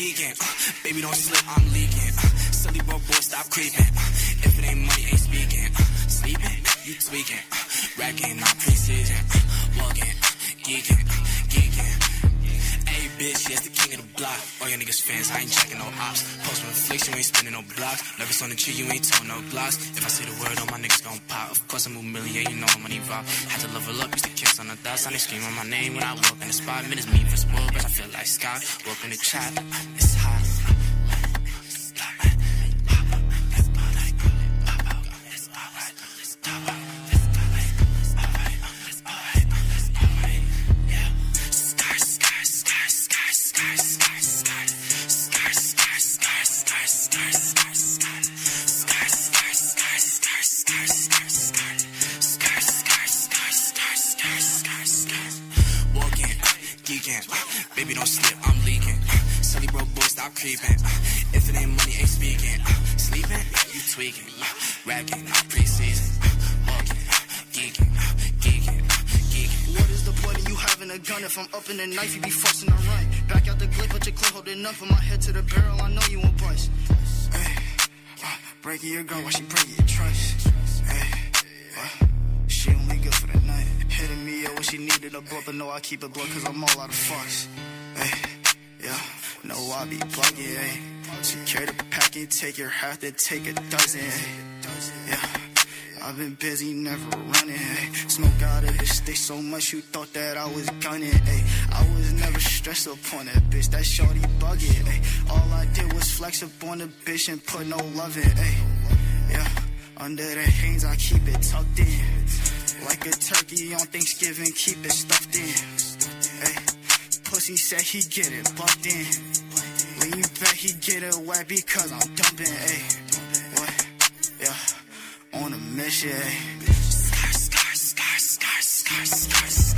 geeking. Uh, baby, don't slip, I'm leaking. Uh, silly bro, boy, stop creeping. Uh, if it ain't money, ain't speaking. Uh, sleeping, you tweaking. Uh, racking, not preseason. Uh, walking, geeking, uh. Bitch, yes, the king of the block. All your niggas fans, I ain't checking no ops. Post with flicks, you ain't spinning no blocks. Nervous on the tree, you ain't towing no blocks. If I say the word, all my niggas gon' pop. Of course, I'm humiliating, you know I'm money rock. Had to level up, used to kiss on the dots. I scream on my name when I walk in the spot. Minutes me for small, but I feel like Scott. Walk in the trap, it's hot. Baby don't slip, I'm leaking. Uh, Sunny bro, boy, stop creeping. Uh, if it ain't money, ain't speaking. Uh, sleeping, you tweaking. Racking, preseason. Walking, geeking, geeking, geeking. What is the point of you having a gun if I'm up in the knife, you be forcing to run? Back out the clip, but your clip holding up from my head to the barrel, I know you won't bust. Hey, uh, breaking your girl while she breaking your trust. Up when she needed a blow, but no, I keep it blood cause I'm all out of fuss. Hey, yeah, no, I be plugging, hey. Secure the packet, take your half, then take a dozen, hey. Yeah. I've been busy, never running. Ay. Smoke out of this stick so much you thought that I was gunning. Ay. I was never stressed upon that bitch. That shorty bugging. Ay. All I did was flex up on the bitch and put no love in. Ay. Yeah, under the hands I keep it tucked in. Like a turkey on Thanksgiving, keep it stuffed in. Ay. Pussy said he get it bucked in. Lean bet he get it wet because I'm dumping. Ay. What? Yeah on a mission. Scar, scar, scar, scar, scar, scar. Scar,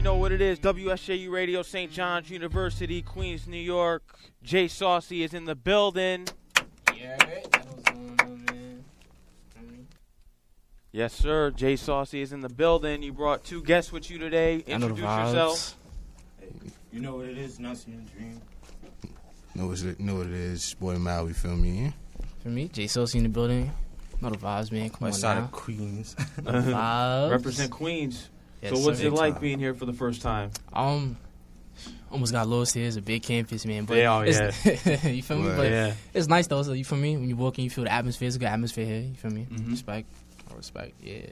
You know what it is. WSJU Radio, St. John's University, Queens, New York. Jay Saucy is in the building. Yeah, right. That was going on. Yes, sir. Jay Saucy is in the building. You brought two guests with you today. I know the Introduce yourself. You know what it is, Naseim The Dream. Know what it, know what it is, boy Maaui, feel me? For me, Jay Saucy in the building. Know the vibes, man. Come West on side now. of Queens. Know vibes. Represent Queens. Yes, so, what's it like being here for the first time? Um, almost got lost here. It's a big campus, man. But Yeah, oh, it's, you feel me? Right. But Yeah. it's nice though. So you feel me? When you walk in, you feel the atmosphere. It's a good atmosphere here. You feel me? Mhm. Respect. I respect. Yeah.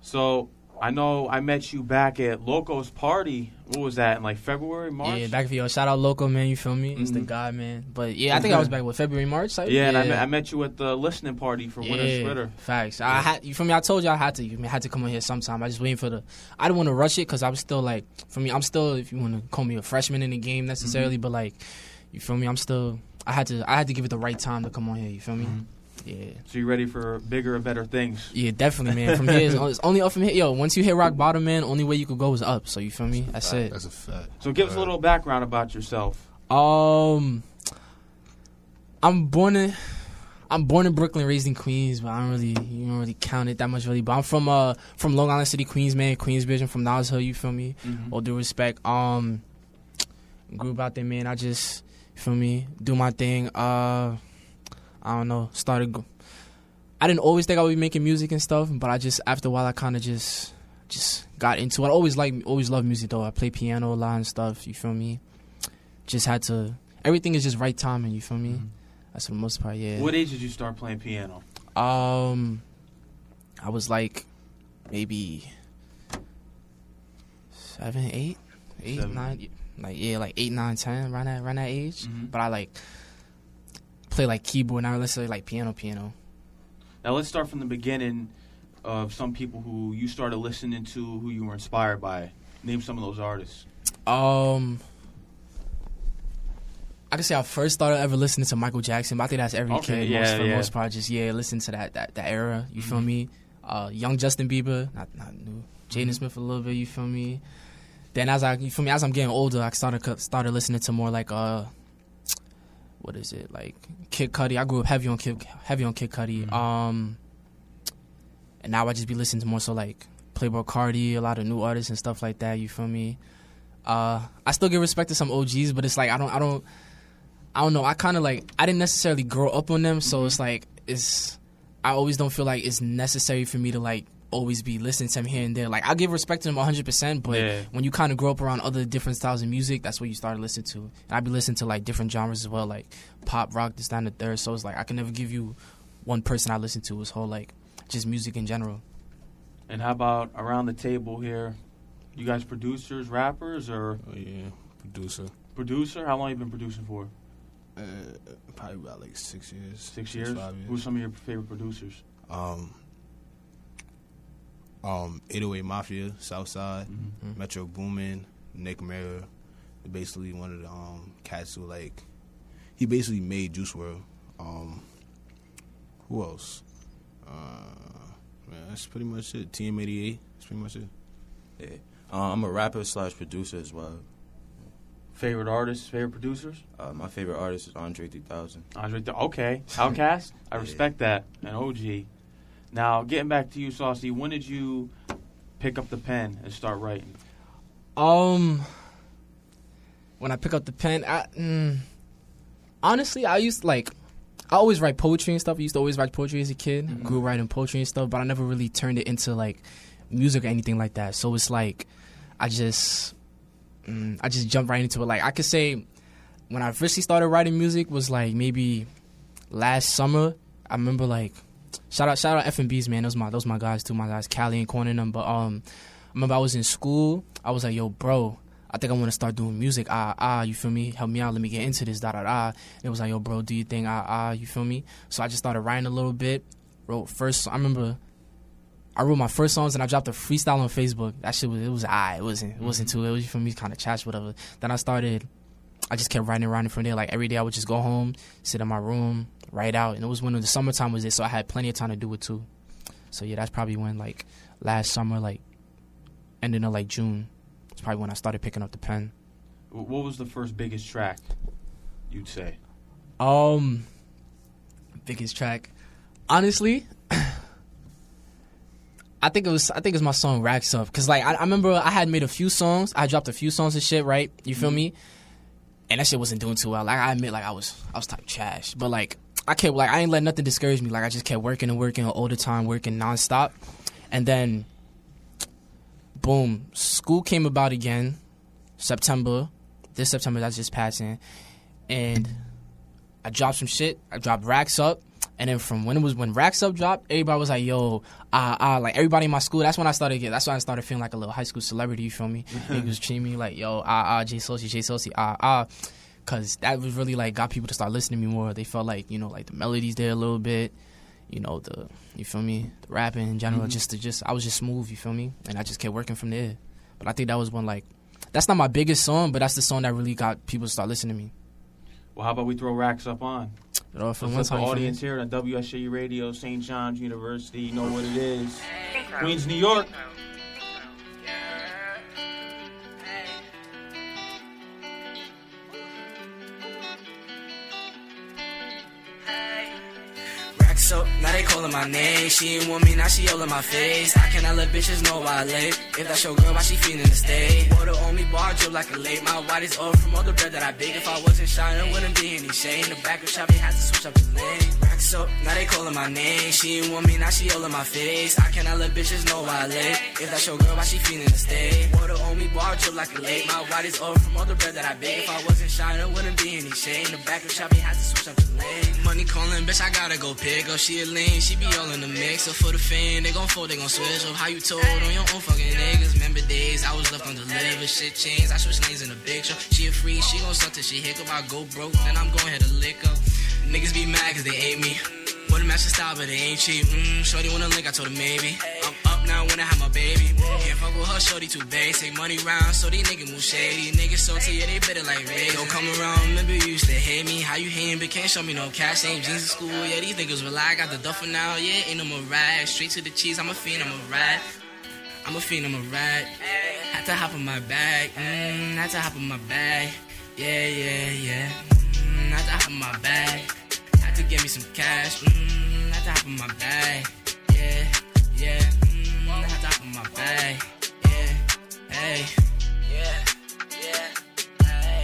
So, I know I met you back at Loco's party. What was that, in like February, March? Yeah, back for yo. Shout out Loco, man. You feel me? It's the Mhm. guy, man. But yeah, I think I was back with February, March. Type? Yeah, and I met, I met you at the listening party for Winter Yeah, Splitter. Facts. I had you for me. I told you I had to. You? I had to come on here sometime. I just waiting for the. I didn't want to rush it because I was still like, for me, I'm still. If you want to call me a freshman in the game necessarily, but like, you feel me? I'm still. I had to. I had to give it the right time to come on here. You feel me? Yeah. So you ready for bigger and better things? Yeah, definitely, man. From here, it's it's only up from here. Yo, once you hit rock bottom, man, only way you could go is up. So you feel me? That's it. That's a fact. So give us a little background about yourself. Um, I'm born in, I'm born in Brooklyn, raised in Queens, but I don't really, you don't really count it that much, really. But I'm from uh from Long Island City, Queens, man, Queensbridge. I'm from Niles Hill. You feel me? All due respect. Um, grew up out there, man. I just, you feel me? Do my thing. Uh, I don't know. Started. I didn't always think I would be making music and stuff, but I just after a while I kind of just just got into it. I always like always love music though. I play piano a lot and stuff. You feel me? Just had to. Everything is just right timing. You feel me? That's for the most part. Yeah. What age did you start playing piano? Um, I was like maybe seven, eight, eight, Seven. nine, like yeah, like eight, nine, ten, around that, around that age. Mhm. But I like play like keyboard now. Let's say like piano, piano. Now let's start from the beginning of some people who you started listening to, who you were inspired by. Name some of those artists. Um, I can say I first started ever listening to Michael Jackson, but I think that's every Okay, kid yeah, most, for the yeah. most part. Just yeah, listen to that that, that era. You feel Mhm. me? Uh, young Justin Bieber, not not new. Jaden Mhm. Smith a little bit. You feel me? Then as I you feel me as I'm getting older, I started started listening to more like uh, what is it like Kid Cudi? I grew up heavy on Kid heavy on Kid Cudi. Mhm. Um, and now I just be listening to more so like Playboi Carti, a lot of new artists and stuff like that. You feel me? Uh, I still give respect to some OGs, but it's like I don't, I don't, I don't know. I kind of like I didn't necessarily grow up on them, so it's like it's. I always don't feel like it's necessary for me to like always be listening to them here and there. Like I give respect to them 100, percent but Yeah. when you kind of grow up around other different styles of music, that's what you start listening to. And I'd be listening to like different genres as well, like pop, rock, this, that, and the third. So it's like I can never give you one person I listen to. It's whole like just music in general. And how about around the table here? You guys producers, rappers, or Oh yeah, producer. producer? How long you been producing for? Uh, probably about like six years. Six years. five Who's some of your favorite producers? Um, um, 808 Mafia, Southside, Mhm. Metro Boomin, Nick Mira. Basically, one of the um cats who like he basically made Juice WRLD. Um, who else? Uh, man, that's pretty much it. TM88. That's pretty much it. Yeah. Uh, I'm a rapper slash producer as well. Favorite artists, favorite producers? Uh, my favorite artist is Andre 3000. Andre, Th- okay. OutKast. I Yeah. respect that. An OG. Now, getting back to you, Saucy. When did you pick up the pen and start writing? Um, when I pick up the pen, I mm, honestly I used like I always write poetry and stuff. I used to always write poetry as a kid. Mhm. Grew writing poetry and stuff, but I never really turned it into like music or anything like that. So it's like I just mm, I just jumped right into it. Like I could say when I officially started writing music was like maybe last summer. I remember like shout out shout out F and B's man. Those my those my guys too. My guys Callie and Corn and them. But um, I remember I was in school. I was like, yo, bro. I think I want to start doing music. Ah, ah, you feel me? Help me out. Let me get into this. Da da da. It was like, yo, bro, do you think? Ah, ah, you feel me? So I just started writing a little bit. Wrote first. I remember I wrote my first songs and I dropped a freestyle on Facebook. That shit was it was ah, it wasn't it wasn't too it was for me kind of trash whatever. Then I started. I just kept writing, writing from there. Like every day, I would just go home, sit in my room, write out, and it was when the summertime was it, so I had plenty of time to do it too. So yeah, that's probably when like last summer, like ending of like June. It's probably when I started picking up the pen. What was the first biggest track you'd say? Um, biggest track, honestly. I think it was I think it's my song Racks Up because like I, I remember I had made a few songs I dropped a few songs and shit right you feel me and that shit wasn't doing too well like I admit like I was I was type trash but like I kept like I ain't let nothing discourage me like I just kept working and working all the time working nonstop and then boom school came about again September this September that's just passing and I dropped some shit. I dropped Racks Up. And then from when it was when Racks Up dropped, everybody was like, "Yo, ah, ah!" Like everybody in my school. That's when I started get. That's when I started feeling like a little high school celebrity. You feel me? Niggas was treating me like, "Yo, ah, ah, J Saucy, J Saucy, ah, ah," because that was really like got people to start listening to me more. They felt like you know like the melodies there a little bit, you know the you feel me, the rapping in general. Mhm. Just to just I was just smooth. You feel me? And I just kept working from there. But I think that was one like that's not my biggest song, but that's the song that really got people to start listening to me. Well, how about we throw racks up on? You know, for So one for the time, you feel me? audience here at WSJU Radio, St. John's University, you know what it is. Queens, New York. Calling my name. She ain't want me, now she all in my face. I cannot let bitches know I late. If that's your girl, why she feeling the stay? Water on me, bar drip like a lake. My white is up from all the bread that I bake. If I wasn't shining, wouldn't be any shade. The back of shop, they to switch up the lane. Racks up, now they calling my name. She ain't want me, now she all in my face. I cannot let bitches know I late. If that's your girl, why she feeling the stay? Water on me, bar drip like a lake. My white is up from all the bread that I bake. If I wasn't shining, wouldn't be any shade. The back of shop, they to switch up the lane. Money calling, bitch, I gotta go pick up. She a lean, she be all in the mix. So for the fan, they gon' fold, they gon' switch up. How you told on your own fucking niggas? Remember days I was left on the undelivered. Shit changed, I switch lanes in the show. She a free, she gon' suck till she hiccup. I go broke, then I'm gon' hit a lick up. Niggas be mad cause they hate me. Wanna match style, but they ain't cheap. Mm, shorty wanna link, I told her maybe. I'm up, now when I have my baby. Can't fuck with her, shorty too basic. Money round, so these niggas move shady. Niggas salty, yeah, they better like Ray. Don't come around, remember you used to hate me. How you hating, but can't show me no cash. Same jeans in school, yeah, these niggas rely. Got the duffel now, yeah, ain't no more ride. Straight to the cheese, I'm a fiend, I'm a ride. I'm a fiend, I'm a ride. Had to hop on my bag, mm, had to hop on my bag. Yeah, yeah, yeah. Mm, had to hop on my bag. To get me some cash, mm, had to hop on my bag. Yeah, yeah, mm, had to hop on my bag. Yeah, hey, yeah, yeah, hey.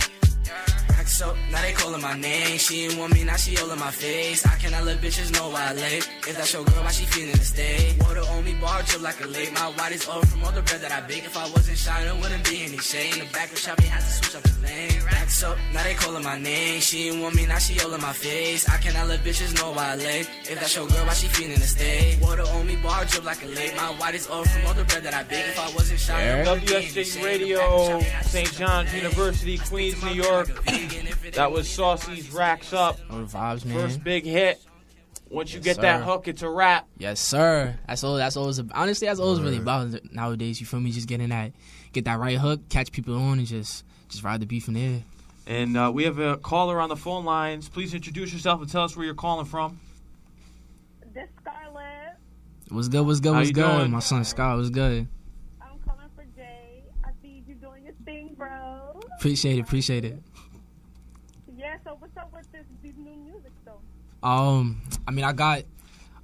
Racks up, now they calling my name. She ain't want me, now she all in my face. I cannot let bitches know why I late. If that's your girl, why she feeling to stay? Water on me, bar drip like a lake. My white is all from all the bread that I bake. If I wasn't shining, wouldn't be any shade. The back of shop, had to switch up the lane. Racks up, now they calling my name. She ain't want me, now she all in my face. I cannot let bitches know why I late. If that's your girl, why she feeling to stay? Water on me, bar drip like a lake. My white is all from all the bread that I bake. If I wasn't shining, wouldn't be any WSJ. Radio, St. John's University, Queens, New York. That was Saucy's Racks Up. Know the vibes, man. First big hit. Once you Yes, get that hook, it's a wrap. Yes, sir. That's all. That's all. It's ab- honestly, that's all it's really about nowadays. You feel me? Just getting that, get that right hook, catch people on, and just just ride the beat from there. And uh, we have a caller on the phone lines. Please introduce yourself and tell us where you're calling from. This Scarlett, What's good? What's good? How What's good? doing? My son Scott. What's good? I'm calling for Jay. I see you doing your thing, bro. Appreciate it. Appreciate it. Yeah, so what's up with this, this new music, though? Um, I mean, I got.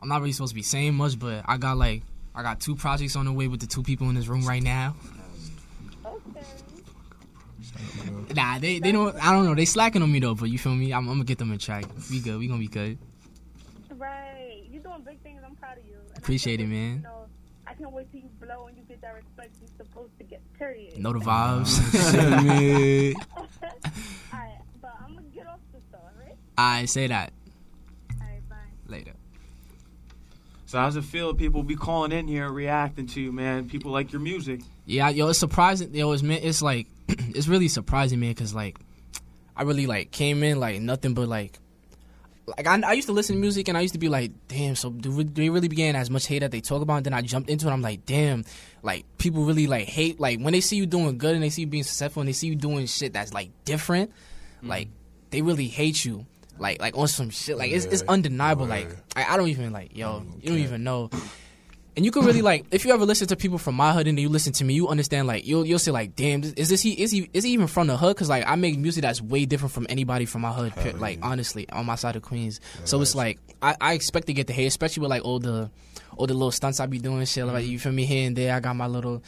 I'm not really supposed to be saying much, but I got like, I got two projects on the way with the two people in this room right now. Okay. Nah, they they don't. I don't know. They slacking on me though, but you feel me? I'm, I'm gonna get them in check. We good. We gonna be good. Right. You're doing big things. I'm proud of you. And Appreciate it, man. You know, I can't wait till you blow and you get that respect you're supposed to get, period. Know the vibes. Oh, alright, but I'm going to get off this, though, alright? I say that Alright, bye. later. So how's it feel? People be calling in here, reacting to you, man. People like your music. Yeah, yo, it's surprising. Yo, it's man, it's like, it's really surprising, man, because like, I really like came in like nothing but like, like I, I used to listen to music and I used to be like, damn, so do, do they really be getting as much hate that they talk about? And then I jumped into it. I'm like, damn, like people really like hate like when they see you doing good and they see you being successful and they see you doing shit that's like different, mm. like they really hate you. Like like on some shit like it's it's Yeah, undeniable. Oh, like I, I don't even like yo oh, you don't even know. And you can really like if you ever listen to people from my hood and you listen to me, you understand like you'll you'll say like, damn, is this he is he is he even from the hood? Because like I make music that's way different from anybody from my hood. like honestly, on my side of Queens, so it's like I, I expect to get the hate, especially with like all the all the little stunts I be doing, shit like mm-hmm. you feel me here and there. I got my little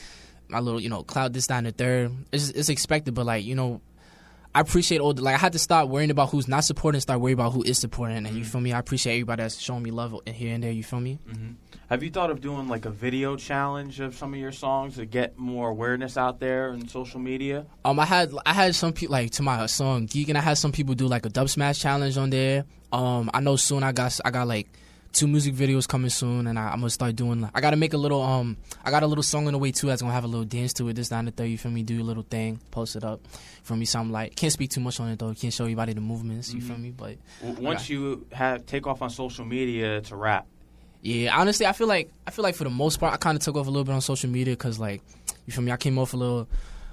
my little you know cloud this down the third. It's it's expected, but like you know. I appreciate all the like I had to stop worrying about who's not supporting start worrying about who is supporting and you mm-hmm. feel me? I appreciate everybody that's showing me love here and there, you feel me? Mm-hmm. Have you thought of doing like a video challenge of some of your songs to get more awareness out there in social media? Um, I had I had some people like to my song Geek, and I had some people do like a Dubsmash challenge on there. Um, I know soon I got I got like two music videos coming soon, and I, I'm gonna start doing. like I gotta make a little um, I got a little song on the way too that's gonna have a little dance to it. This down the third, you feel me? Do a little thing, post it up for me. Something like can't speak too much on it though. Can't show everybody the movements. You feel me? But W- Once you have take off on social media to rap, Yeah, honestly, I feel like I feel like for the most part, I kind of took off a little bit on social media because, like, you feel me? I came off a little,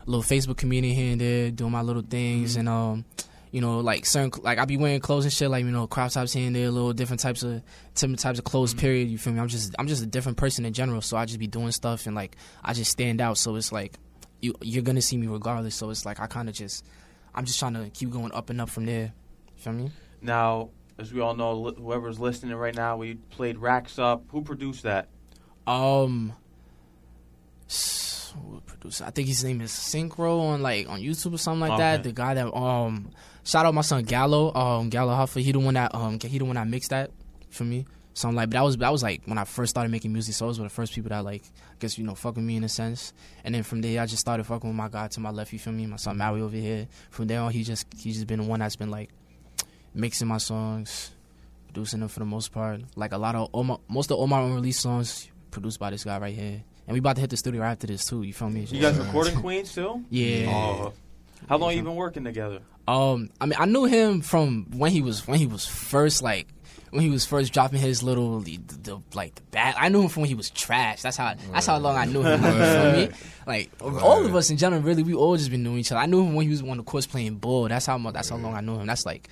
a little Facebook community here and there, doing my little things, and um, you know, like certain like I be wearing clothes and shit, like you know, crop tops here and there, little different types of different types of clothes. Period. You feel me? I'm just I'm just a different person in general, so I just be doing stuff and like I just stand out. So it's like you you're gonna see me regardless. So it's like I kind of just I'm just trying to keep going up and up from there. You feel me? now as we all know, li- whoever's listening right now, we played Racks Up. Who produced that? Um, who producer? I think his name is Synchro on like on YouTube or something like that. The guy that um, shout out my son Gallo. Um, Gallo Huffer. He the one that um, he the one that mixed that for me. So I'm like, but that was that was like when I first started making music. So those were the first people that like, I guess you know, fuck with me in a sense. And then from there, I just started fucking with my guy to my left. You feel me? My son Maaui over here. From there on, he just he's just been the one that's been like mixing my songs, producing them for the most part. Like a lot of all my, most of all my unreleased songs produced by this guy right here. And we about to hit the studio right after this too. You feel me? You guys recording Queens too? Yeah. Oh. How long you been working together? Um, I mean, I knew him from when he was when he was first like when he was first dropping his little the, the, like the bad. I knew him from when he was trash. That's how that's how long I knew him. You feel me? Like all of us in general, really, we all just been knowing each other. I knew him when he was on the course playing ball. That's how much. That's how long I knew him. That's like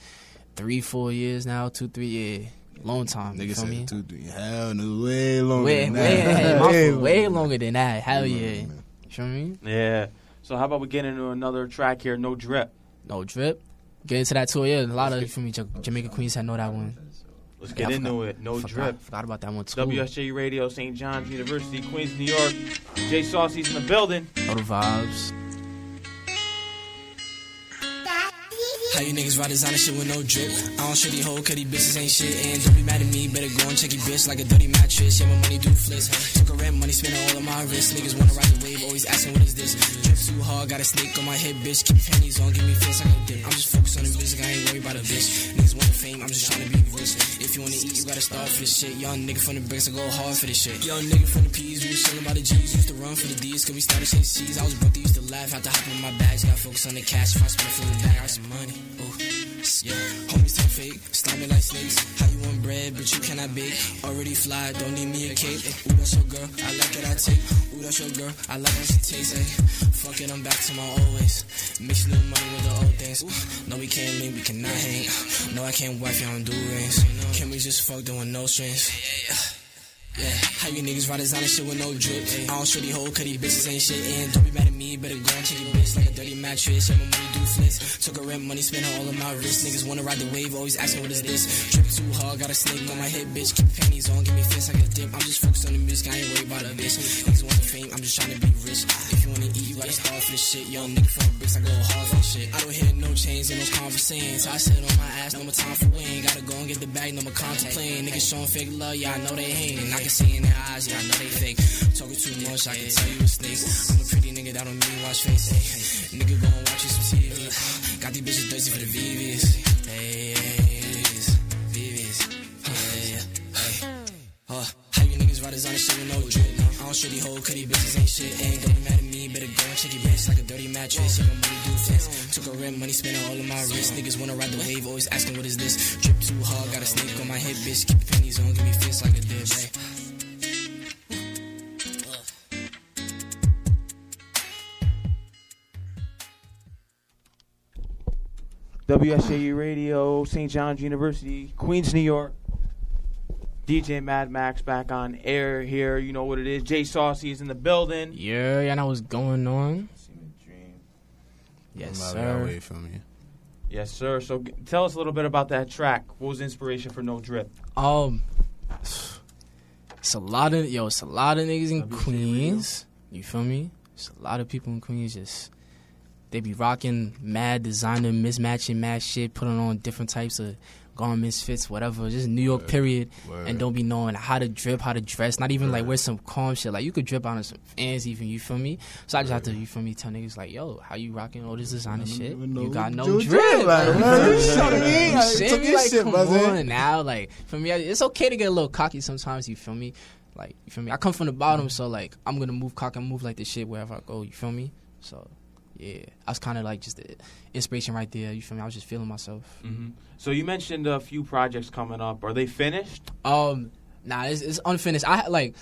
three, four years now, two, three years, long time. Nigga feel me? said two, three. Hell no, way longer Way, than way, that. my Way way longer than that. Hell yeah. You feel me? Yeah. So how about we get into another track here? No drip. No drip. Get into that too. Yeah, a lot of you feel me. Ja- Jamaica Queens had know that one. Let's Yeah, get I into forgot- it. No forgot, drip. Forgot about that one too. WSJ Radio, St. John's University, Queens, New York. Jay Saucy's in the building. Know the vibes. How you niggas ride designer shit with no drip? I don't shitty hoe, cause these bitches ain't shit. And don't be mad at me, better go and check your bitch like a dirty mattress. Yeah, my money do flips. Took a rent, money spent all on my wrist. Niggas wanna ride the wave, always asking what is this? Drip too hard, got a snake on my head, bitch. Keep panties on, give me face, I go dip. I'm just focused on the music, I ain't worried about a bitch. Niggas want fame, I'm just trying to be rich. If you wanna eat, you gotta start for this shit. Young nigga from the bricks, I go hard for this shit. Young nigga from the P's, we was chillin' by the G's. Used to run for the D's, cause we started chasing C's. I was broke, they used to laugh, had to hop in my bags. Got focus on the cash, if I spend for the bag, I some money. Ooh. Yeah, homies turn fake, me like snakes. How you want bread, but you cannot bake. Already fly, don't need me a cake. Ooh, that's your girl, I like it, I take. Ooh, that's your girl, I like how she tastes. Ay. Fuck it, I'm back to my old ways. Mix new money with the old things. No, we can't link, we cannot hang. No, I can't wife I don't do rings. Can we just fuck doing no strings? Yeah, yeah, how you niggas ride designer shit with no drip? I don't shitty hoe, cause these bitches ain't shit. And don't be mad at me, better go and check your bitch like a dirty mattress. Yeah, my money do flips. Took a rent, money spent all on my wrist. Niggas wanna ride the wave, always asking what is this? Trip too hard, got a snake on my head, bitch. Keep panties on, give me fist like a dip. I'm just focused on the music, I ain't worried about a bitch. Niggas the fame, I'm just trying to be rich. If you wanna eat, you gotta start for this shit. Young nigga from the bricks, I go hard for shit. I don't hear no chains and no conversations. I sit on my ass, no more time for win. Gotta go and get the bag, no more contemplating. Niggas showing fake love, yeah, I know they hating. I can see in their eyes, yeah, I know they fake. Talking too much, I can tell you a snake. I'm a pretty nigga that don't mean wash face. Hey, nigga go and watch you some TV. Got these bitches thirsty for the VVs. Hey, VVs. Hey, hey. Uh, how you niggas ride designer shit with no drip? I don't shitty hoe, cause these bitches ain't shit. Ain't don't be mad at me, better go and check your like a dirty mattress. Yeah, money do. Took rent, money spent all on my wrist. Niggas wanna ride the wave, always asking what is this? Too hard, got a snake on my head, bitch. Keep panties on, give me fist like a dip. WSJU Radio, St. John's University, Queens, New York. DJ Mad Max back on air here. You know what it is. Jay Saucy is in the building. Yeah, y'all know what's going on. Yes, I'm out of sir. way from you. Yes, sir. So g- tell us a little bit about that track. What was the inspiration for No Drip? Um, it's a lot of yo, it's a lot of niggas in WC Queens. You feel me? It's a lot of people in Queens just they be rocking mad designer, mismatching mad shit, putting on different types of garments, fits, whatever. Just New York period, Word. and don't be knowing how to drip, how to dress. Not even like wear some calm shit. Like you could drip out of some fans, even you feel me. So I just have to you feel me tell niggas like, yo, how you rocking all this designer shit? You got no drip. drip, like, Like, man. you Shut feel me. me? I You see took me? your Like, shit, come on now. Like for me, it's okay to get a little cocky sometimes. You feel me? Like you feel me? I come from the bottom, so like I'm gonna move cocky and move like this shit wherever I go. You feel me? So yeah, I was kind of like just the inspiration right there. You feel me? I was just feeling myself. Mm-hmm. So you mentioned a few projects coming up. Are they finished? Um, nah, it's, it's unfinished. I like,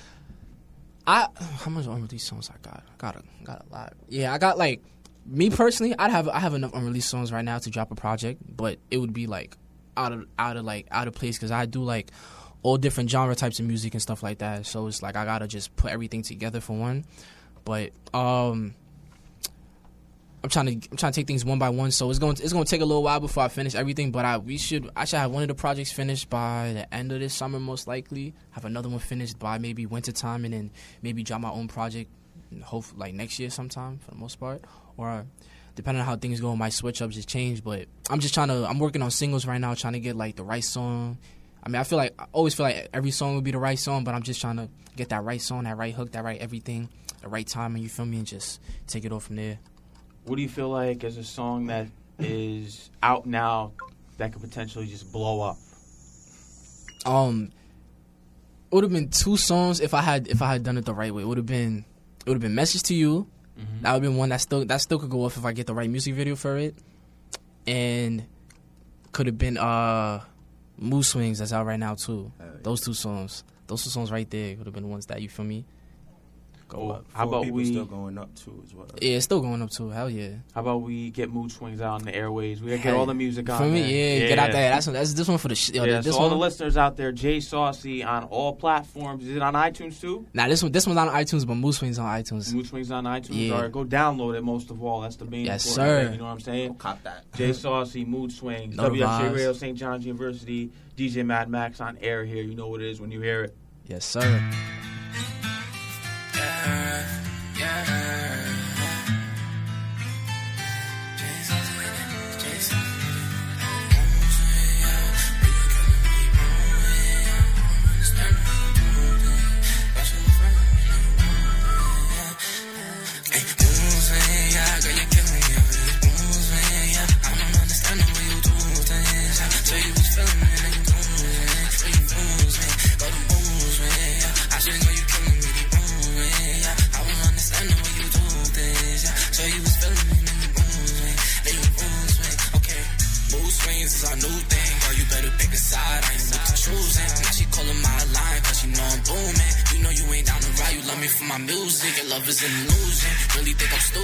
I how much unreleased songs I got? I got a got a lot. Yeah, I got like me personally. I'd have I have enough unreleased songs right now to drop a project, but it would be like out of out of like out of place because I do like all different genre types of music and stuff like that. So it's like I gotta just put everything together for one. But um. I'm trying to I'm trying to take things one by one, so it's going to, it's going to take a little while before I finish everything. But I we should I should have one of the projects finished by the end of this summer, most likely. Have another one finished by maybe winter time, and then maybe drop my own project, hope like next year sometime for the most part, or depending on how things go, my switch ups just change. But I'm just trying to I'm working on singles right now, trying to get like the right song. I mean, I feel like I always feel like every song would be the right song, but I'm just trying to get that right song, that right hook, that right everything, the right time, and you feel me, and just take it off from there. What do you feel like as a song that is out now that could potentially just blow up? Um, it would have been two songs if I had if I had done it the right way. It would have been it would have been "Message to You." That would have been one that still that still could go off if I get the right music video for it, and could have been uh Mood Swings that's out right now too. Hell yeah. Those two songs, those two songs right there would have been ones that you feel me. Go Oh, up. How about we? still going up too as well. Yeah, it's still going up too. Hell yeah. How about we get mood swings out on the airways? We gotta get Hey, all the music on. For me, there. yeah, get out there. That's that's this one for the sh- yo, yeah, this so all one. the listeners out there, Jay Saucy on all platforms. Is it on iTunes too? Nah, this one this one's on iTunes, but Mood Swings on iTunes. Mood Swings on iTunes. Yeah. All right, go download it. Most of all, that's the main. Yes, sir. thing, You know what I'm saying? Cop that. Jay Saucy, Mood Swings, No WFJ vibes. Radio, St. John's University, DJ Mad Max on air here. You know what it is when you hear it. Yes, sir. Mood an illusion. Really think I'm stupid.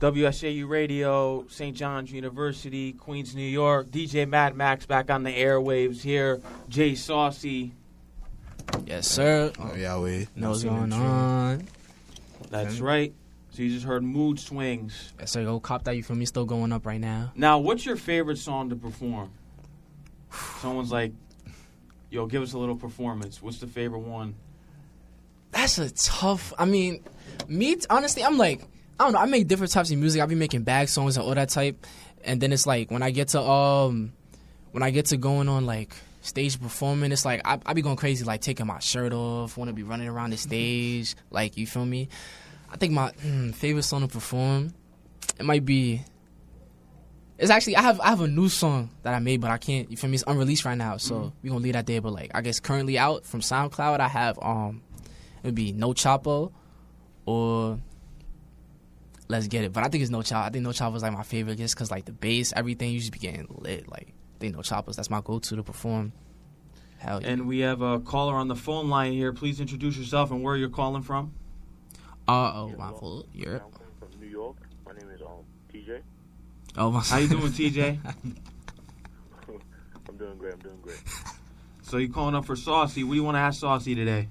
WSJU Radio, St. John's University, Queens, New York. DJ Mad Max back on the airwaves here. Jay Saucy. Yes, sir. Oh, Yahweh. Know what's going on. That's Okay. right. So you just heard Mood Swings. Yes, sir. Go cop that. You feel me? Still going up right now. Now, what's your favorite song to perform? Someone's like, yo, give us a little performance. What's the favorite one? That's a tough. I mean, me t- honestly, I'm like, I don't know. I make different types of music. I be making bag songs and all that type, and then it's like when I get to um, when I get to going on like stage performing, it's like I, I be going crazy, like taking my shirt off, want to be running around the stage, like you feel me. I think my mm, favorite song to perform, it might be. It's actually I have I have a new song that I made, but I can't. You feel me? It's unreleased right now, so we gonna leave that there. But like I guess currently out from SoundCloud, I have um, it would be No Chapo, or Let's Get It. But I think it's No Chapo. I think No Chapo was like my favorite, just cause like the bass, everything, you just be getting lit. Like I think No Chapo's that's my go-to to perform. Hell yeah. And we have a caller on the phone line here. Please introduce yourself and where you're calling from. Uh oh, my fault. You're I'm coming from New York. My name is um TJ. oh my. How you doing, TJ? I'm doing great. I'm doing great. So you calling up for Saucy. What do you want to ask Saucy today?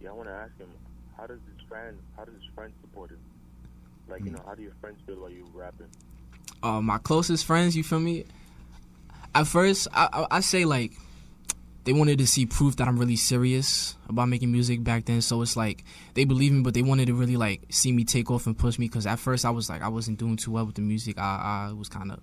Yeah, I want to ask him, how does his friend, how does his friend support him? Like, you know, how do your friends feel while you rapping? uh, my closest friends. You feel me? At first, I, I, I say like they wanted to see proof that I'm really serious about making music back then. So it's like they believe me, but they wanted to really like see me take off and push me. Because at first I was like I wasn't doing too well with the music. I, I was kind of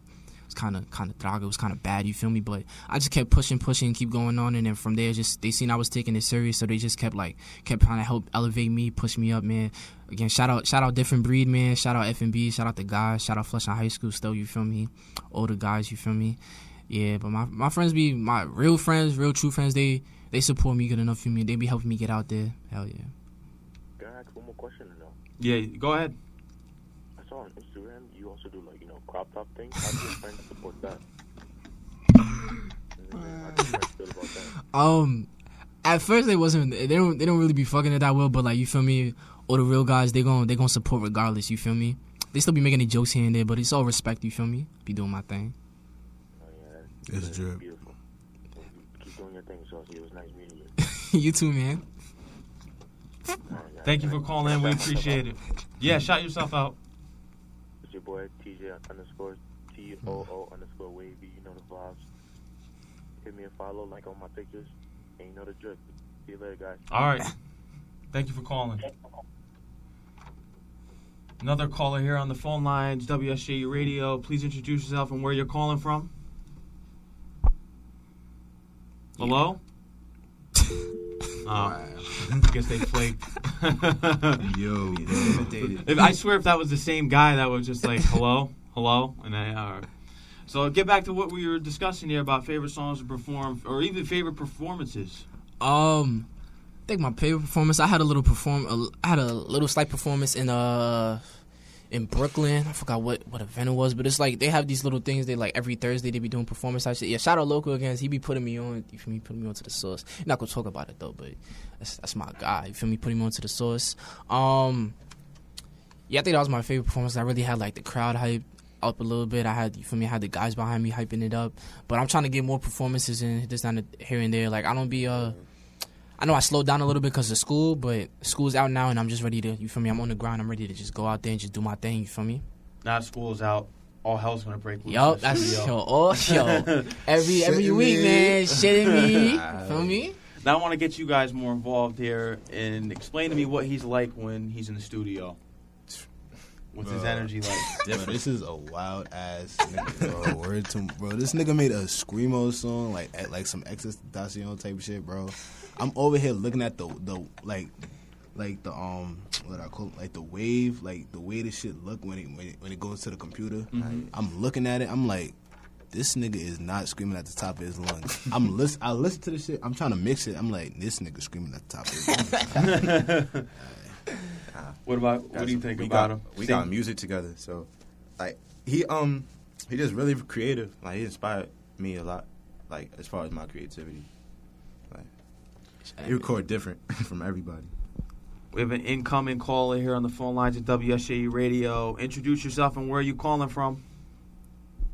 was kind of kind of draga. It was kind of bad. You feel me? But I just kept pushing, pushing, keep going on, and then from there, just they seen I was taking it serious, so they just kept like kept trying to help elevate me, push me up, man. Again, shout out, shout out, different breed, man. Shout out FNB, shout out the guys, shout out Flushing High School, still. You feel me? Older guys, you feel me? Yeah, but my my friends be my real friends, real true friends. They they support me good enough for me. They be helping me get out there. Hell yeah. Can I ask one more question or no? Yeah, go ahead. I saw on Instagram you also do like, you know, crop top things. How do your friends support that? How do your friends feel about that? Um, at first they wasn't. They don't. They don't really be fucking it that well. But like you feel me, all the real guys, they gon' they gonna support regardless. You feel me? They still be making the jokes here and there, but it's all respect. You feel me? Be doing my thing. Oh, yeah, that's, It's that's drip. beautiful. Keep doing your thing, Saucy. It was nice meeting you. you too, man. All right. Thank you for calling. We appreciate it. Yeah, shout yourself out. It's your boy TJ underscore T O oh. O underscore wavy. You know the vibes. Hit me a follow, like on my pictures, and you know the drip. See you later, guys. All right. Thank you for calling. Another caller here on the phone lines, WSJU Radio. Please introduce yourself and where you're calling from. Hello? Oh, guess they flaked. Yo, If, I swear if that was the same guy that was just like, hello, hello, and I. Uh, so get back to what we were discussing here about favorite songs to perform, or even favorite performances. Um, I think my favorite performance. I had a little perform. I had a little slight performance in uh in Brooklyn. I forgot what what event it was, but it's like they have these little things. They like every Thursday they be doing performance type shit. Yeah, shout out local again. He be putting me on. You feel me? Putting me onto the source. not gonna talk about it though, but that's that's my guy. You feel me? Putting me onto the source. Um, yeah, I think that was my favorite performance. I really had like the crowd hype up a little bit. I had you feel me? I had the guys behind me hyping it up. But I'm trying to get more performances in this down here and there. Like I don't be uh. I know I slowed down a little bit because of school, but school's out now and I'm just ready to, you feel me? I'm on the grind. I'm ready to just go out there and just do my thing, you feel me? Now school's out. All hell's gonna break loose. in Yo, the that's studio. yo, oh, yo. Every every week, me. man, shitting me. feel me? Now I want to get you guys more involved here and explain to me what he's like when he's in the studio. What's his energy like? Bro, this is a wild ass nigga, bro. Word to bro. This nigga made a screamo song like at, like some XXXTentacion type shit, bro. I'm over here looking at the the like like the um what I call it, like the wave, like the way this shit look when it when it, when it goes to the computer. I'm looking at it. I'm like. This nigga is not screaming at the top of his lungs. I'm listen. I listen to the shit. I'm trying to mix it. I'm like, this nigga screaming at the top of his lungs. What about? What do you think we about got, him? We Sing- got music together, so like he um he just really creative. Like he inspired me a lot, like as far as my creativity. Like he record different from everybody. We have an incoming caller here on the phone lines at WSJU Radio. Introduce yourself and where are you calling from?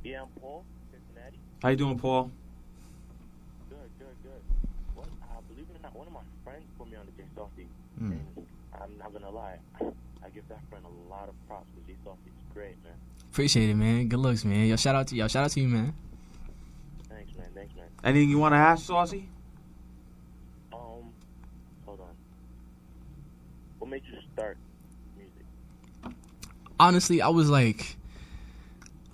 Yeah, I'm Paul, Cincinnati. How you doing, Paul? Good, good, good. Well, uh, believe it or not, one of my friends put me on the Jay Saucy, Hmm. and I'm not gonna lie, I give that friend a lot of props. because J Saucy is great, man. Appreciate it, man. Good looks, man. Yo, shout out to y'all. Shout out to you, man. Thanks, man. Thanks, man. Anything you want to ask, Saucy? Um, hold on. What made you start music? Honestly, I was like,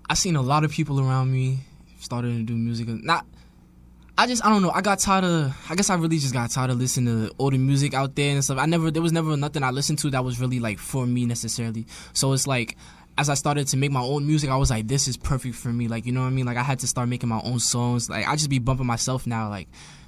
I seen a lot of people around me starting to do music. Not, I just, I don't know. I got tired of. I guess I really just got tired of listening to all the music out there and stuff. I never, there was never nothing I listened to that was really like for me necessarily. So it's like. As I started to make my own music, I was like, "This is perfect for me." Like, you know what I mean? Like, I had to start making my own songs. Like, I just be bumping myself now, like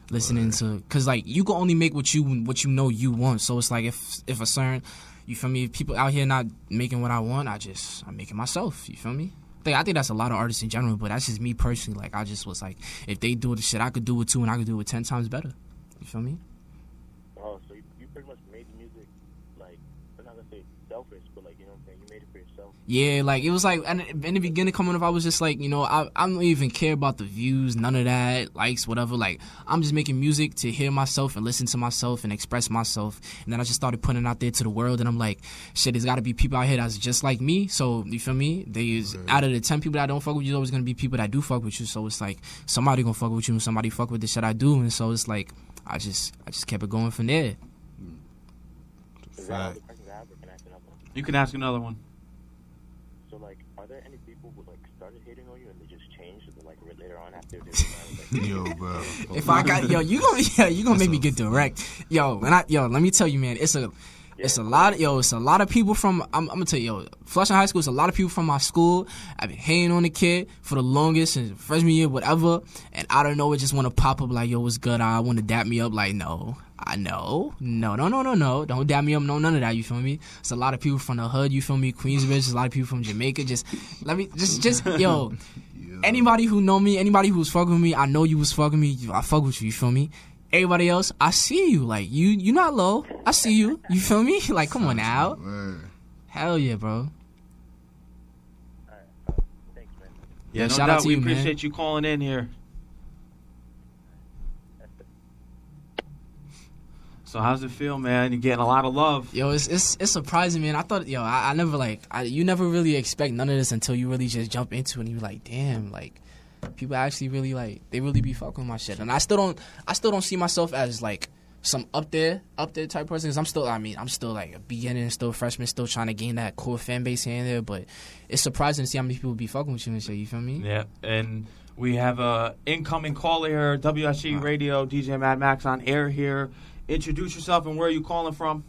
listening to, cause like you can only make what you what you know you want. So it's like if if a certain you feel me? People out here not making what I want, I just I'm making myself. You feel me? I think, I think that's a lot of artists in general, but that's just me personally. Like I just was like, if they do the shit, I could do it too, and I could do it ten times better. You feel me? Oh, so you, you pretty much made the music, like, I'm not gonna say selfish, but like, you know what I'm saying? You made it for yourself. Yeah, like it was like and in the beginning coming up, I was just like, you know, I I don't even care about the views, none of that, likes, whatever. Like I'm just making music to hear myself and listen to myself and express myself. And then I just started putting it out there to the world, and I'm like, shit, there's got to be people out here that's just like me. So you feel me? There's out of the ten people that don't fuck with you, there's always gonna be people that do fuck with you. So it's like somebody gonna fuck with you, and somebody fuck with the shit I do, and so it's like I just I just kept it going from there. Hmm. that Fact. the questions I have? Or can I ask another one? You can ask another one. So, like, are there any people who like started hating on you and they just changed like re- later on after they like, Yo, bro. If I got yo, you gonna yeah, you gonna make me get direct. Yo, and I yo, let me tell you, man, it's a it's a lot of yo, it's a lot of people from I'm, I'm gonna tell you, yo, Flushing High School, it's a lot of people from my school. I've been hanging on the kid for the longest since freshman year, whatever. And I don't know, it just wanna pop up like, yo, what's good? I wanna dap me up like no. I know. No, no, no, no, no. Don't dap me up, no none of that, you feel me? It's a lot of people from the hood, you feel me, Queensbridge, there's a lot of people from Jamaica. Just let me just just yo, anybody who know me, anybody who's fucking with me, I know you was fucking me. I fuck with you. You feel me? Everybody else, I see you. Like you, you not low. I see you. You feel me? Like come on now. Word. Hell yeah, bro. thanks. Yeah, no shout doubt. out to we you, man. appreciate you calling in here. So how's it feel, man? You're getting a lot of love. Yo, it's it's it's surprising, man. I thought, yo, I, I never like, I, you never really expect none of this until you really just jump into it and you're like, damn, like, people actually really like, they really be fucking with my shit. And I still don't, I still don't see myself as like some up there, up there type person. Cause I'm still, I mean, I'm still like a beginner, still freshman, still trying to gain that core fan base here and there. But it's surprising to see how many people be fucking with you and shit. You feel me? Yeah, and we have a incoming caller here, WSG Radio, DJ Mad Max on air here. Introduce yourself and where are you calling from?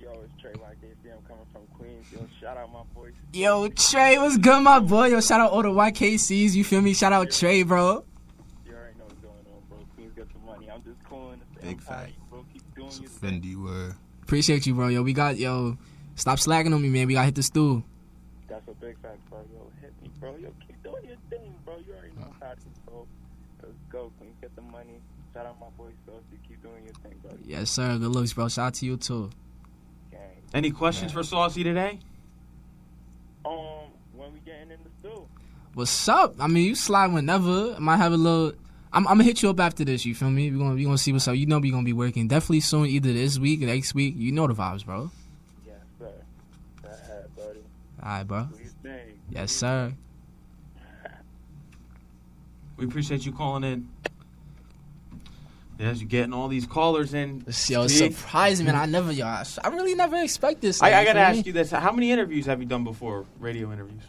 Yo, it's Trey YKC. I'm coming from Queens. Yo, shout out my boys. Yo, Trey, what's good, my boy? Yo, shout out all the YKCs. You feel me? Shout out Trey, bro. You already know what's going on, bro. Queens got the money. I'm just calling to Big I'm proud of fact. bro. Keep doing It's a your thing. Fendi word. Appreciate you, bro. Yo, we got yo. Stop slacking on me, man. We got to hit the stool. That's a big fact, bro. Yo, hit me, bro. Yo, keep doing your thing, bro. You already know how to go. Let's go, Queens. Get the money. Shout out my boys, so keep doing your thing, bro. Yes, sir. Good looks, bro. Shout out to you too. Gang. Any questions for Saucy today? Um, when we getting in the stew? What's up? I mean, you slide whenever. I might have a little. I'm, I'm gonna hit you up after this. You feel me? We gonna we gonna see what's up. You know we gonna be working definitely soon, either this week or next week. You know the vibes, bro. Yes, sir. Go buddy. All right, bro. Do your thing. Yes, sir. We appreciate you calling in. Yes, you're getting all these callers in. Yo, it's surprising, man. I never, yo, I, I really never expect this. I, I gotta ask me? you this: How many interviews have you done before? Radio interviews?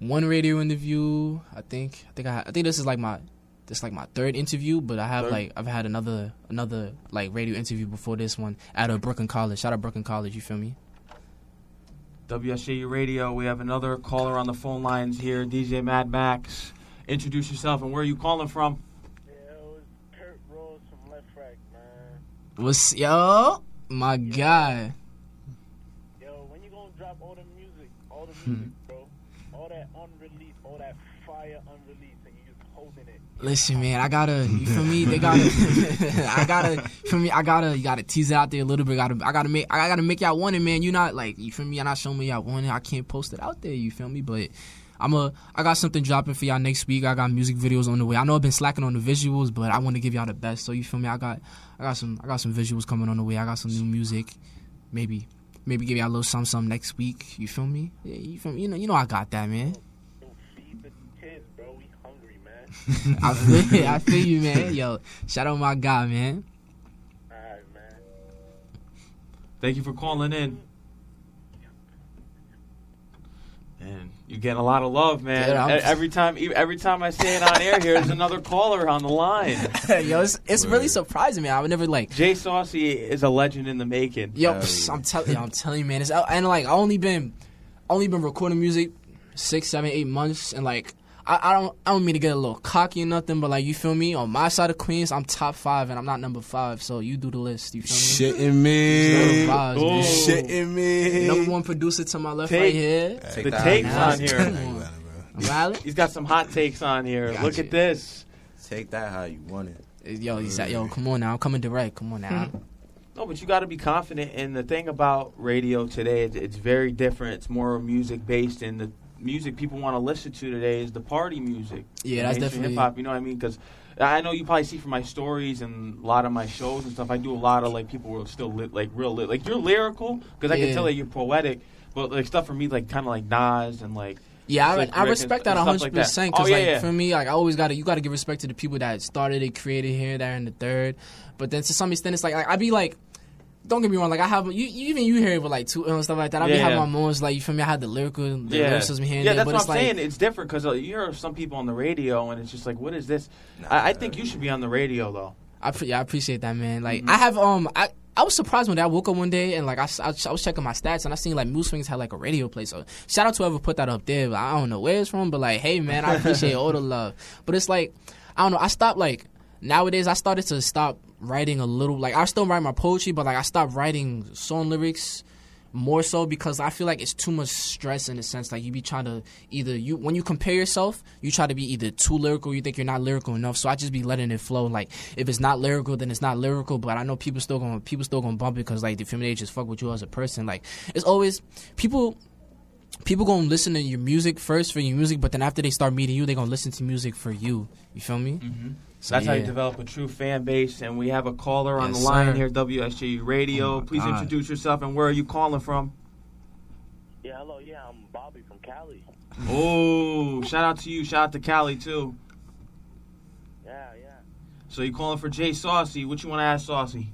one radio interview. I think. I think I. I think this is like my. This is like my third interview, but I have Third? like I've had another another like radio interview before this one at a Brooklyn College. Shout out Brooklyn College. You feel me? WSJU Radio. We have another caller on the phone lines here, DJ Mad Max. Introduce yourself and where are you calling from? Yeah, it was Kurt Rose from Left Rack, man. What's yo? My guy. Yo, when you gonna drop all the music, all the Hmm. music, bro? All that unreleased, all that fire unreleased, and you just holding it. Listen, man, I gotta. You feel me? They gotta. I gotta. For me, I gotta. You gotta tease it out there a little bit. Gotta. I gotta make. I gotta make y'all want it, man. You not like. You feel me? You're not showing me y'all want it. I can't post it out there. You feel me? But. I'm a. I got something dropping for y'all next week. I got music videos on the way. I know I've been slacking on the visuals, but I want to give y'all the best. So you feel me? I got. I got some. I got some visuals coming on the way. I got some new music. Maybe. Maybe give y'all a little something, next week. You feel me? Yeah, you feel me? You know. You know I got that, man. I feel. I feel you, man. Yo, shout out my guy, man. all right, man. Thank you for calling in. Man, you're getting a lot of love, man. Yeah, I'm- E- every time, every time I say it on air, here, there's another caller on the line. Yo, it's, it's really surprising, me. I would never like. Jay Saucy is a legend in the making. Yo, oh, Hell pss, yeah. I'm telling you, I'm telling you, man. It's and like I only been, only been recording music six, seven, eight months, and like I, I don't, I don't mean to get a little cocky or nothing, but like you feel me? On my side of Queens, I'm top five, and I'm not number five. So you do the list. You feel me? Shitting me. It's not vibes, Oh. man. Shitting me. Number one producer to my left, Take- right here. The takes how on here. Come on. Bro. Riley. He's got some hot takes on here. Got Look you. at this. Take that how you want it. Yo, he's like, yo, come on now, I'm coming direct. Come on now. No, but you got to be confident. And the thing about radio today, it's, it's very different. It's more music based, and the music people want to listen to today is the party music. Yeah, that's definitely- hip hop. You know what I mean? Because I know you probably see from my stories and a lot of my shows and stuff. I do a lot of like people who are still lit, like real lit. Like you're lyrical because I Yeah. can tell that you're poetic, but like stuff for me like kind of like Nas and like. Yeah, I, I respect that stuff hundred like that. percent. Oh, yeah, like yeah. for me, like I always got to you got to give respect to the people that started it, created here, there, and the third. But then to some extent, it's like, like I be like, don't get me wrong, like I have you, even you hear it with like two and stuff like that. I be Yeah, having yeah. my moments like you feel me. I had the lyrical, the yeah, lyricism here and yeah, there, that's what I'm like saying. It's different because uh, you hear some people on the radio, and it's just like, what is this? I, I think you should be on the radio though. I pre- yeah, I appreciate that, man. Like Mm-hmm. I have um I. I was surprised when I woke up one day and like I I was checking my stats and I seen like Mood Swings had like a radio play. So shout out to whoever put that up there. But I don't know where it's from, but like, hey man, I appreciate all the love. But it's like I don't know. I stopped like nowadays. I started to stop writing a little. Like I still write my poetry, but like I stopped writing song lyrics more so because I feel like it's too much stress in the sense like you be trying to either you when you compare yourself, you try to be either too lyrical, you think you're not lyrical enough. So I just be letting it flow. Like if it's not lyrical, then it's not lyrical. But I know people still gonna people still gonna bump it because like the they just fuck with you as a person. Like it's always people. People gonna listen to your music first for your music, but then after they start meeting you, they gonna listen to music for you. You feel me? Mm-hmm. So, That's how you develop a true fan base. And we have a caller on Yes, the line sir. here, WSJU Radio. Oh, Please God. introduce yourself and where are you calling from? Yeah, hello. Yeah, I'm Bobby from Cali. Oh, shout out to you. Shout out to Cali too. Yeah, yeah. So you calling for Jay Saucy? What you want to ask Saucy?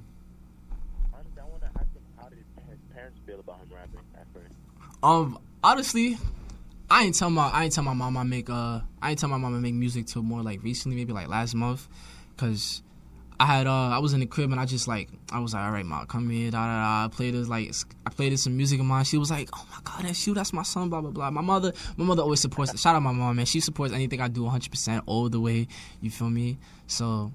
Honestly, I want to ask him how did his parents feel about him rapping at first. Um, honestly, I ain't tell my I ain't tell my mom I make uh I ain't tell my mom I make music till more like recently, maybe like last month, cause I had uh I was in the crib and I just like I was like all right, mom, come here, da da da. I played this like I played this some music of mine. She was like, oh my god, that's you, that's my son, blah blah blah. My mother, my mother always supports. Shout out my mom, man. She supports anything I do 100 percent all the way. You feel me? So,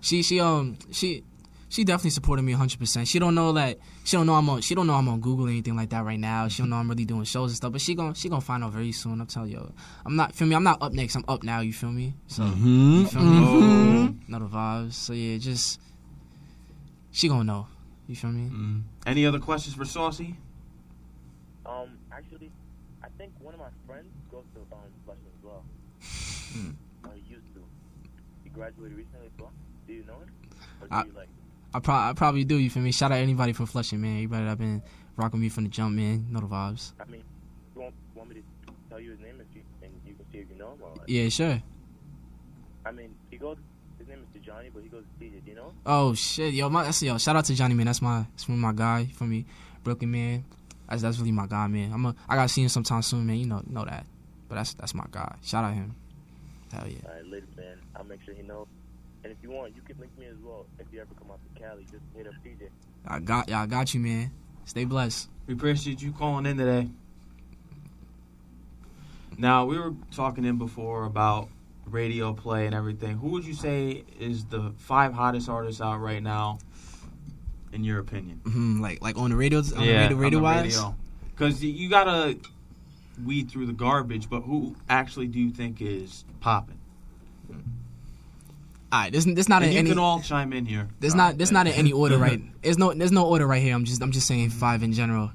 she she um she she definitely supported me 100%. She don't know that she don't know I'm on she don't know I'm on Google or anything like that right now. She don't know I'm really doing shows and stuff, but she gon' she gonna find out very soon. I'm telling you. I'm not feel me. I'm not up next. I'm up now, you feel me? So Mm-hmm. you feel me? Know the vibes. So yeah, just she gonna know. You feel me? Mm. Any other questions for Saucy? Um, actually, I think one of my friends goes to um Flushing as well. Hmm. Or he used to. He graduated recently as well. Do you know him? Or do I- you like? I, pro- I probably do, you feel me? Shout out anybody from Flushing, man. Everybody that been rocking me from the jump, man. Know the vibes. I mean, you want, want me to tell you his name if you and you can see if you know him or like? Yeah, sure. I mean, he goes. His name is Johnny, but he goes to DJ. Do you know? Oh shit, yo, my that's yo. Shout out to Johnny, man. That's my that's my guy for me, Brooklyn, man. That's that's really my guy, man. I'm a I gotta see him sometime soon, man. You know know that, but that's that's my guy. Shout out him. Hell yeah. All right, later, man. I'll make sure he knows. And if you want, you can link me as well. If you ever come out to Cali, just hit up DJ. I got yeah, I got you, man. Stay blessed. We appreciate you calling in today. Now we were talking in before about radio play and everything. Who would you say is the five hottest artists out right now, in your opinion? hmm like like on the radio, on the radio, radio wise. Because you gotta weed through the garbage. But who actually do you think is popping? All right, this this not And in you any. can all chime in here. There's not there's not in any order right. There's no there's no order right here. I'm just I'm just saying five in general.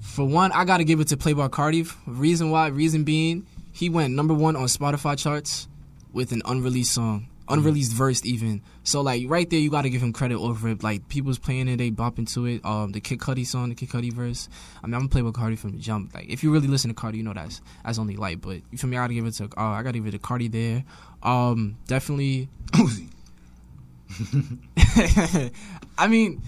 For one, I gotta give it to Playboi Carti. Reason why? Reason being, he went number one on Spotify charts with an unreleased song, unreleased verse even. So like right there, you gotta give him credit over it. Like people's playing it, they bop into it. Um, the Kid Cudi song, the Kid Cudi verse. I mean, I'm gonna play with Carti from the jump. Like if you really listen to Carti, you know that's that's only light. But you feel me? I gotta give it to uh, I gotta give it to Carti there. Um, definitely. Uzi. I mean,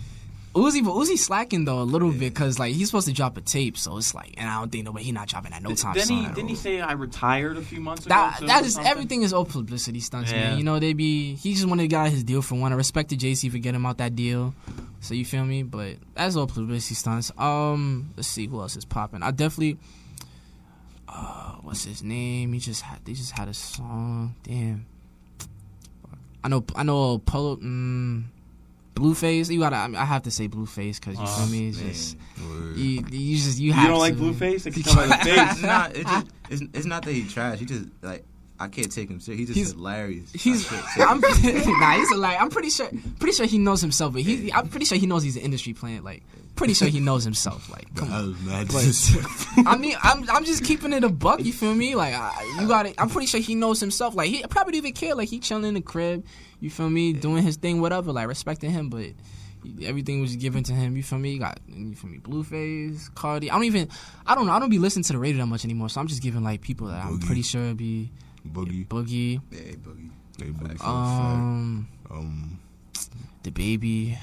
Uzi, but Uzi slacking though a little bit because like he's supposed to drop a tape, so it's like, and I don't think nobody he not dropping that no time Didn't soon. he? Didn't he say I retired a few months ago? That too, that something? everything is all publicity stunts, Yeah. man. You know they be he just wanted to get out his deal for one. I respect the JC for getting him out that deal, so you feel me. But that's all publicity stunts. Um, let's see who else is popping. I definitely. Uh, what's his name? He just had they just had a song. Damn. I know I know Polo. Mm, Blueface, you gotta. I, mean, I have to say Blueface because you Oh, feel me. It's Man, just you, you just you You have don't like to. Blueface? I can tell by the it's face. not. It's, just, it's, it's not that he trash. He just like I can't take him serious. He's just He's- hilarious. He's I I'm nah, he's a like I'm pretty sure pretty sure he knows himself, but he I'm pretty sure he knows he's an industry plant. Like pretty sure he knows himself. Like come I on. mad. But, I mean, I'm I'm just keeping it a buck. You feel me? Like I, you got it. I'm pretty sure he knows himself. Like he probably don't even care. Like he chilling in the crib. You feel me? Doing his thing, whatever. Like respecting him, but everything was given to him. You feel me? You got you feel me? Blueface, Carti. I don't even. I don't know. I don't be listening to the radio that much anymore. So I'm just giving like people that I'm pretty sure be Boogie. Boogie. Yeah, Boogie. Hey, Boogie. Um, Um, the baby.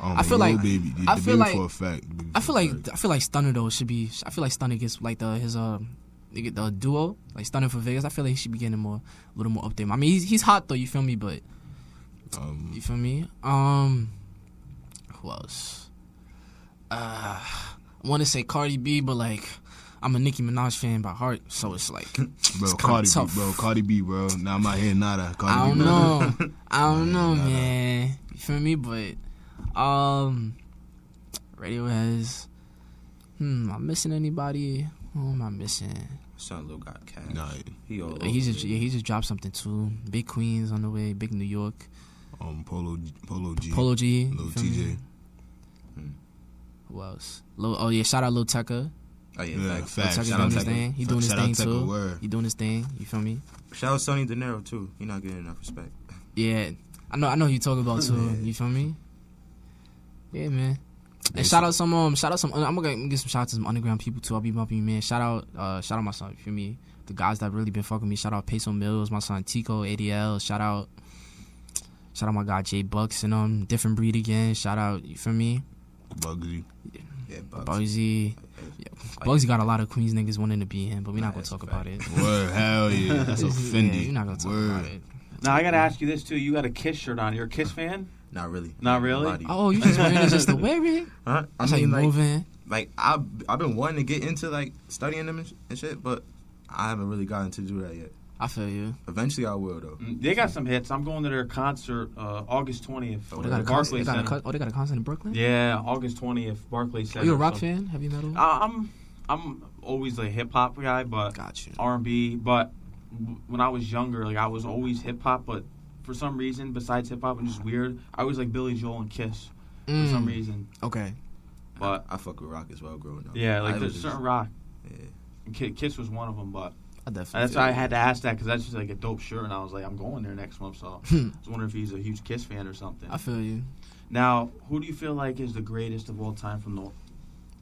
um, I feel like- baby, the, I the feel baby like- for a fact. I feel like fact. I feel like Stunner though should be. I feel like Stunner gets like the his uh they get the duo like Stunner for Vegas. I feel like he should be getting more a little more up there. I mean he's he's hot though. You feel me? But um, you feel me? Um, who else? Uh, I want to say Cardi B, but like I'm a Nicki Minaj fan by heart, so it's like bro, it's Cardi tough. B, bro, Cardi B, bro. Now I'm out here nada. Cardi I don't B, bro. know. I don't know, Nah, nah. man. You feel me? But um, Radiohead's. Hmm, I'm missing anybody? Who am I missing? Son Lil got cash. Nah, He all He just yeah, he just dropped something too. Big Queens on the way. Big New York. um, Polo, Polo G, Polo G. you Lil feel me? TJ. Who else? Lil, oh yeah, shout out Lil Tecca. Oh yeah, Yeah, facts. facts. Lil Shout doing out his Tecca. thing. He doing his Shout thing too. word. He doing his thing. You feel me? Shout out Sonny De Niro too. He not getting enough respect. Yeah, I know. I know you talking about too. Yeah. You feel me? Yeah, man. And shout out some um, shout out some. I'm gonna get some shout out to some underground people too. I'll be bumping you, man. Shout out, uh, shout out my son. You feel me? The guys that really been fucking me. Shout out Peso Mills, my son Tico, ADL. Shout out, shout out my guy Jay Bucks and um, different breed again. Shout out, you feel me? Bugsy. Yeah, Bugs. Bugsy. Bugsy got a lot of Queens niggas wanting to be him, but we're not gonna talk a about fact. it. Word, hell yeah. That's Yeah, offended. we're not gonna talk Word. about it. Now I gotta ask you this too. You got a Kiss shirt on. You're a Kiss fan? Not really. Not really? Oh, you just wearing it just to wear it? Huh? I That's mean, like, moving. like I've I've been wanting to get into like studying them and, sh- and shit, but I haven't really gotten to do that yet. I feel you. Eventually, I will though. Mm, They got some hits. I'm going to their concert uh, August 20th. Oh, they got a the concert. They Barclays got a, Center. co- oh, they got a concert in Brooklyn. Yeah, August 20th, Barclays Are Center. you a rock So- fan? Heavy metal? Uh, I'm I'm always a hip hop guy, but Got you. R&B. But w- when I was younger, like I was always hip hop. But for some reason, besides hip hop and just weird, I was like Billy Joel and Kiss for some Mm, reason. Okay. But I fuck with rock as well growing up. yeah, like I there's certain just- rock. Yeah. and Kiss was one of them, but I definitely. that's why I had to ask that because that's just like a dope shirt, and I was like, I'm going there next month, so I was wondering if he's a huge Kiss fan or something. I feel you. Now, who do you feel like is the greatest of all time from the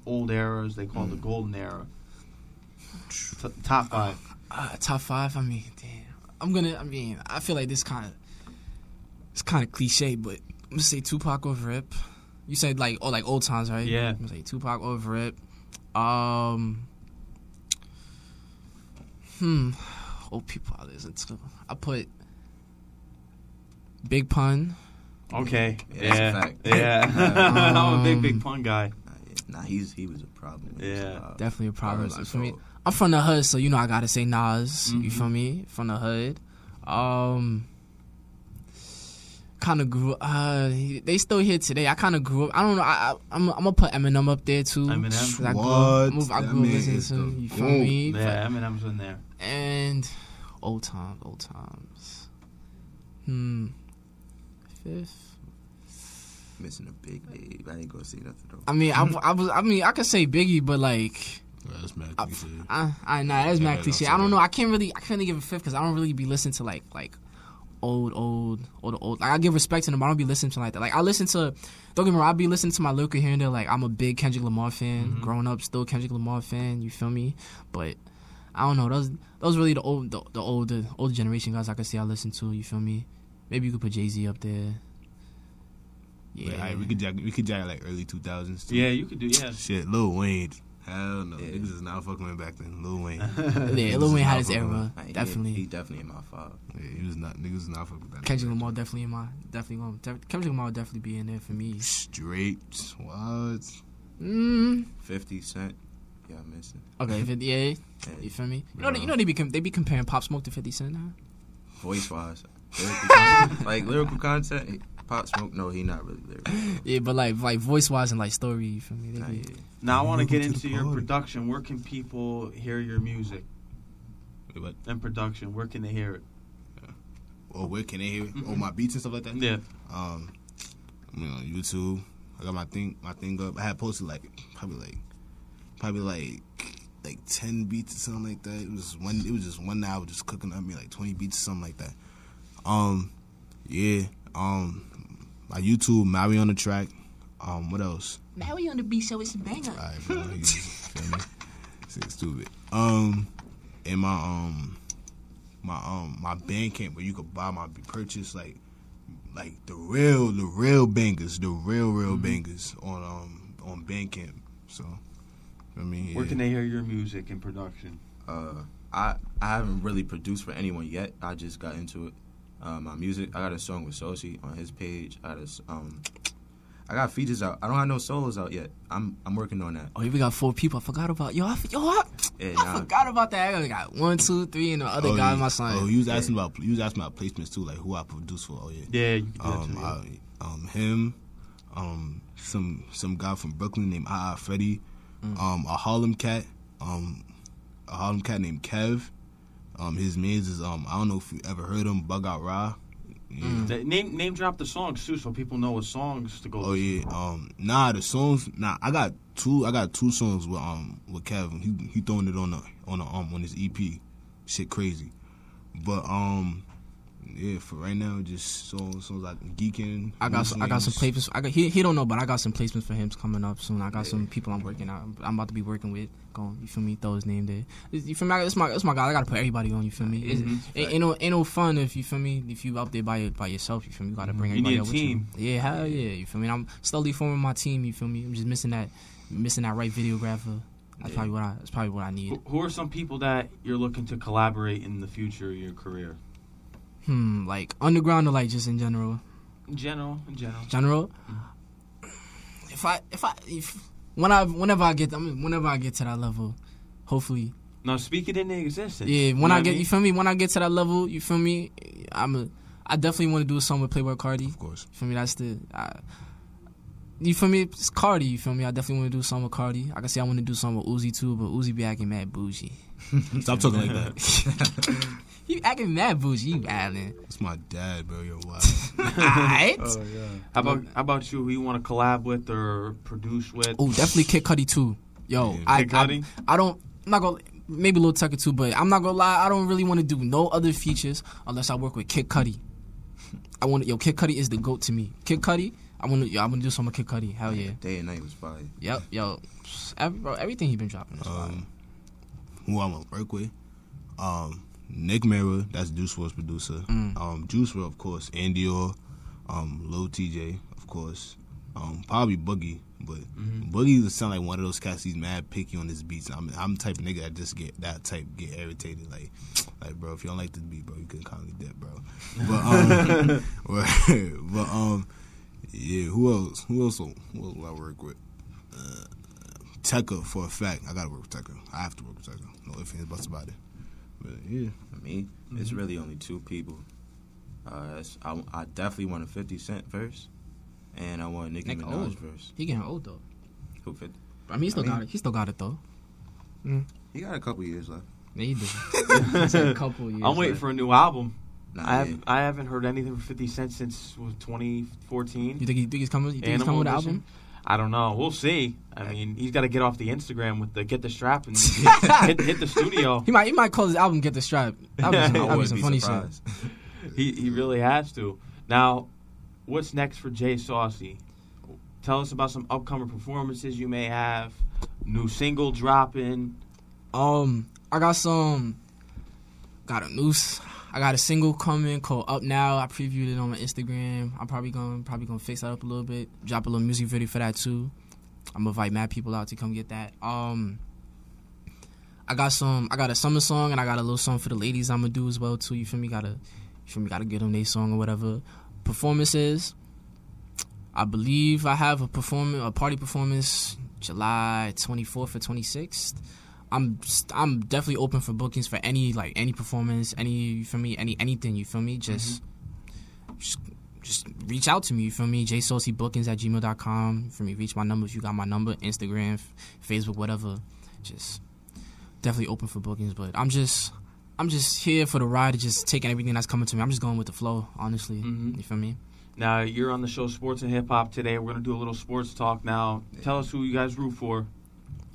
old eras? They call it the golden era. T- top five. Uh, top five. I mean, damn. I'm gonna. I mean, I feel like this kind of. It's kind of cliche, but I'm gonna say Tupac over Rip. You said like oh like old times, right? Yeah. I'm gonna say Tupac over Rip. Um. Hmm. Old people I listen to. I put. Big Pun. Okay. Yeah, that's a Yeah. fact. Yeah. I'm a big, Um, big pun guy. Nah, nah, he's he was a problem. when he was Yeah. Definitely a problem. Regardless For me, I'm from the hood, so you know I gotta say Nas. You Mhm. feel me? From the hood. Um, kind of grew. Uh, they still here today. I kind of grew up. I don't know. I, I I'm, I'm gonna put Eminem up there too. Eminem? 'Cause I grew What? up, moved- I grew up listening to. the You feel goat. me? Yeah, Eminem's in there. And old times, old times. Hmm. Fifth. missing a big Dave. I ain't gonna say nothing though. I mean, I, I was. I mean, I could say Biggie, but like. Yeah, that's mad I, cliche. I, I nah, that's Yeah, mad cliche. I don't know. I can't really, I can't really give a fifth because I don't really be listening to like, like old, old, old, old. Like I give respect to them, but I don't be listening to like that. Like I listen to, don't get me wrong, I be listening to my lyrical here and there. Like I'm a big Kendrick Lamar fan. Mhm. Growing up, still Kendrick Lamar fan. You feel me? But I don't know. Those, those really the old, the, the older, older generation guys I can see I listen to. You feel me? Maybe you could put Jay Z up there. Yeah, Yeah, alright, we could jack, we could jack like early 2000s. Yeah, you could do. Yeah. Shit, Lil Wayne. Hell no, Yeah. niggas is not fucking with back then. Lil Wayne. yeah. Lil Wayne had his era. Nah, he- Definitely. He, definitely in my five. yeah, he was not. Niggas was not fucking with that. Kendrick. Lamar definitely in my definitely going def, Kendrick Lamar would definitely be in there for me. Straight. What? Mm. Fifty Cent. Yeah, I'm missing. Okay, 50, yeah, you feel me? You know, they, you know they be com- they be comparing Pop Smoke to Fifty Cent now. voice wise, lyrical like lyrical content. Pop Smoke, no, he not really lyrical. Yeah, but like like voice wise and like story, you feel me? They Nah, be, yeah. Now I want to get into your production. Where can people hear your music? Yeah, but and production? Where can they hear it? or where can they hear? it? Mhm. Oh, my beats and stuff like that. Yeah. Um, I mean on YouTube. I got my thing my thing up. I had posted like probably like probably like like ten beats or something like that. It was one. It was just one was just cooking up me like twenty beats or something like that. Um, yeah. Um, my YouTube Maaui on the track. Um, what else? We on the beat show with some banger. Alright, bro. You feel me? Shit stupid. Um, and my um, my um, my Bandcamp where you could buy my purchase like, like the real, the real bangers, the real, real bangers on um on Bandcamp. So, I mean, Where yeah. can they hear your music and production? Uh, I I haven't really produced for anyone yet. I just got into it. Uh, my music. I got a song with Saucy on his page. I got a s um, I got features out. I don't have no solos out yet. I'm I'm working on that. Oh, here we got four people. I forgot about yo. I, f- yo, I, Yeah, I nah. forgot about that. I got one, two, three, and the other Oh, guy, you- my son. Oh, you was asking about you was asking about placements too, like who I produce for. Oh yeah. Yeah, you can do that um, too, yeah. I, um, him, um, some some guy from Brooklyn named Ah Ah Freddy, Mm. um, a Harlem cat, um, a Harlem cat named Kev. Um, his names is um, I don't know if you ever heard him, Bug Out Ra. Yeah. Th- Name name drop the songs too, so people know what songs to go. Oh yeah, um, nah, the songs, nah, I got two, I got two songs with um with Kevin. He he throwing it on the on the um on his EP, shit crazy, but um, yeah, for right now, just so songs like geeking. I got some, I got some placements. I got he he don't know, but I got some placements for him coming up soon. I got some people I'm working out. I'm, about to be working with. Going, you feel me? Throw his name there. You feel me? It's my it's my guy. I gotta put everybody on. You feel me? It's, Mhm. ain't, ain't no ain't no fun if you feel me. If you out there by by yourself, you feel me? You gotta bring You everybody need a team. with you. Yeah, hell yeah. You feel me? I'm slowly forming my team. You feel me? I'm just missing that missing that right videographer. That's Yeah. probably what I that's probably what I need. Who, who are some people that you're looking to collaborate in the future of your career? Hmm, like underground or like just in general. General, in general. general. If I if I if when I whenever I get I mean, whenever I get to that level, hopefully, No, speak it into existence. yeah. You When know I what get mean? you feel me, when I get to that level, you feel me, I'm a I definitely want to do a song with Playboi Carti. Of course. You feel me? That's the I, you feel me? It's Carti. You feel me? I definitely want to do a song with Carti. I can say I want to do something with Uzi too, but Uzi be acting mad bougie. Stop talking like that. You acting mad bougie. You wildin'. It's my dad, bro. You're wild. Alright. Oh, How about how about you? Who you want to collab with or produce with? Oh, definitely Kid Cudi too. Yo, Yeah. I, Kid Cudi? I I don't I'm not gonna maybe Lil Tecca too, but I'm not gonna lie. I don't really want to do no other features unless I work with Kid Cudi. I want yo Kid Cudi is the goat to me. Kid Cudi, I want to yo, I'm gonna do some with Kid Cudi. Hell yeah. Day and night was fire. Yep, yo, every, bro, everything he been dropping. Is fire. um, who I'm gonna work with? Um, Nick Mira, that's Juice WRLD's producer. Mm. Um, Juice WRLD, of course. Andy Orr, um, Lil Tjay, of course. Um, probably Boogie, but Mm-hmm. Boogie would sound like one of those cats. He's mad picky on his beats. I'm, I'm the type of nigga that just get that type get irritated. Like, like bro, if you don't like this beat, bro, you can kindly dip, bro. But um, but, um, yeah. Who else? Who else? Will, who else will I work with? Uh, Tecca for a fact. I gotta work with Tecca. I have to work with Tecca. No ifs ands buts about it. But yeah, For me, it's really only two people. Uh, that's- I, I definitely want a 50 Cent verse, and I want a Nicki Nick Minaj old. verse. He getting old though. Who fit? I mean, he still I mean- got it. He still got it though. He got a couple years left. Yeah, he did. It's a couple years. I'm waiting left. for a new album. Nah, I have, I haven't heard anything from 50 Cent since 2014. You think he think he's coming? You think he's coming with an Edition? album? I don't know. We'll see. I mean, he's got to get off the Instagram with the get the strap and hit, hit the studio. He might he might call his album "Get the Strap." That was I some, that was wouldn't some funny shit. He he really has to. Now, what's next for Jay Saucy? Tell us about some upcoming performances you may have. New single dropping. Um, I got some. Got a noose. I got a single coming called "Up Now." I previewed it on my Instagram. I'm probably gonna probably gonna fix that up a little bit. Drop a little music video for that too. I'm gonna invite mad people out to come get that. Um, I got some. I got a summer song and I got a little song for the ladies. I'm gonna do as well too. You feel me? Gotta, you feel me? Gotta get them their song or whatever. Performances. I believe I have a performance, a party performance, July 24th or 26th. I'm I'm definitely open for bookings for any like any performance, any you feel me, any anything you feel me. Just just just reach out to me. You feel me? bookings at gmail.com. For me, reach my number if you got my number, Instagram, f- Facebook, whatever. Just definitely open for bookings. But I'm just I'm just here for the ride, just taking everything that's coming to me. I'm just going with the flow, honestly. Mhm. You feel me? Now you're on the show Sports and Hip Hop today. We're gonna do a little sports talk now. Tell us who you guys root for.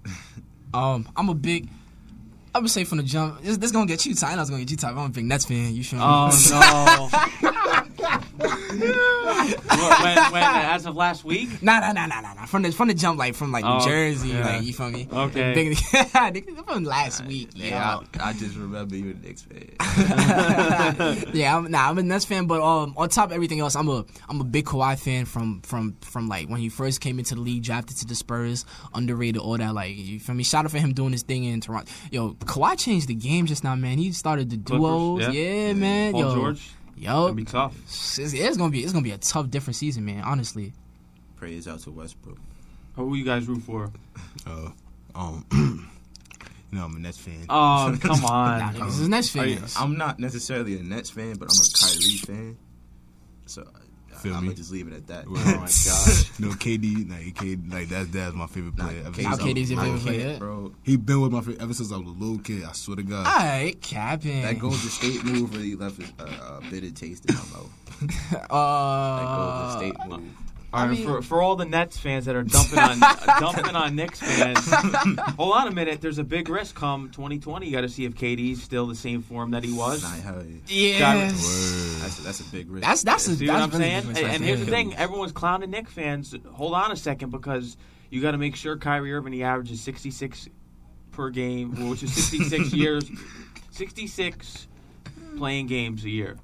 Um, I'm a big. I would say from the jump, this, this gonna get you tight. I know it's gonna get you tight. I'm a big Nets fan. You feel me? Oh no! When, when, as of last week? Nah, nah, nah, nah, nah, nah. From the from the jump, like from like New Oh, Jersey, yeah. like you feel me? Okay. Big, from last week. Yeah, Yeah, I, I just remember you were the Knicks fan. yeah. I'm, nah, I'm a Nets fan, but um, on top of everything else, I'm a I'm a big Kawhi fan from from from like when he first came into the league, drafted to the Spurs, underrated, all that. Like you feel me? Shout out for him doing his thing in Toronto. Yo, Kawhi changed the game just now, man. He started the Clippers, duos. yeah. Yeah, man. Paul Yo, George. Yo, It'd be tough. It's, it's gonna be it's gonna be a tough, different season, man. Honestly. Praise out to Westbrook. Who you guys root for? Uh, um, you know, I'm a Nets fan. Oh, come on. Nah, niggas is Nets Are you- fans. I'm not necessarily a Nets fan, but I'm a Kyrie fan. So Feel I'm me? gonna just leave it at that. Oh my gosh. No, KD, like KD, like that's that's my favorite player. ever KD's How since KD's was your favorite player? bro. He been with my favorite ever since I was a little kid. I swear to God. Alright, capping. That Golden State move really left a, a, a bitter taste in my mouth. That uh, Golden State move. All right, mean- for, for all the Nets fans that are dumping on dumping on Knicks fans, hold on a minute. There's a big risk come 2020. You got to see if KD's still the same form that he was. Yeah. yes. That's a, that's a big risk. That's that's a, See that's what I'm really saying? And, and here's the thing: everyone's clowning Knicks fans. Hold on a second, because you got to make sure Kyrie Irving he averages 66 per game, which is 66 years, 66 playing games a year.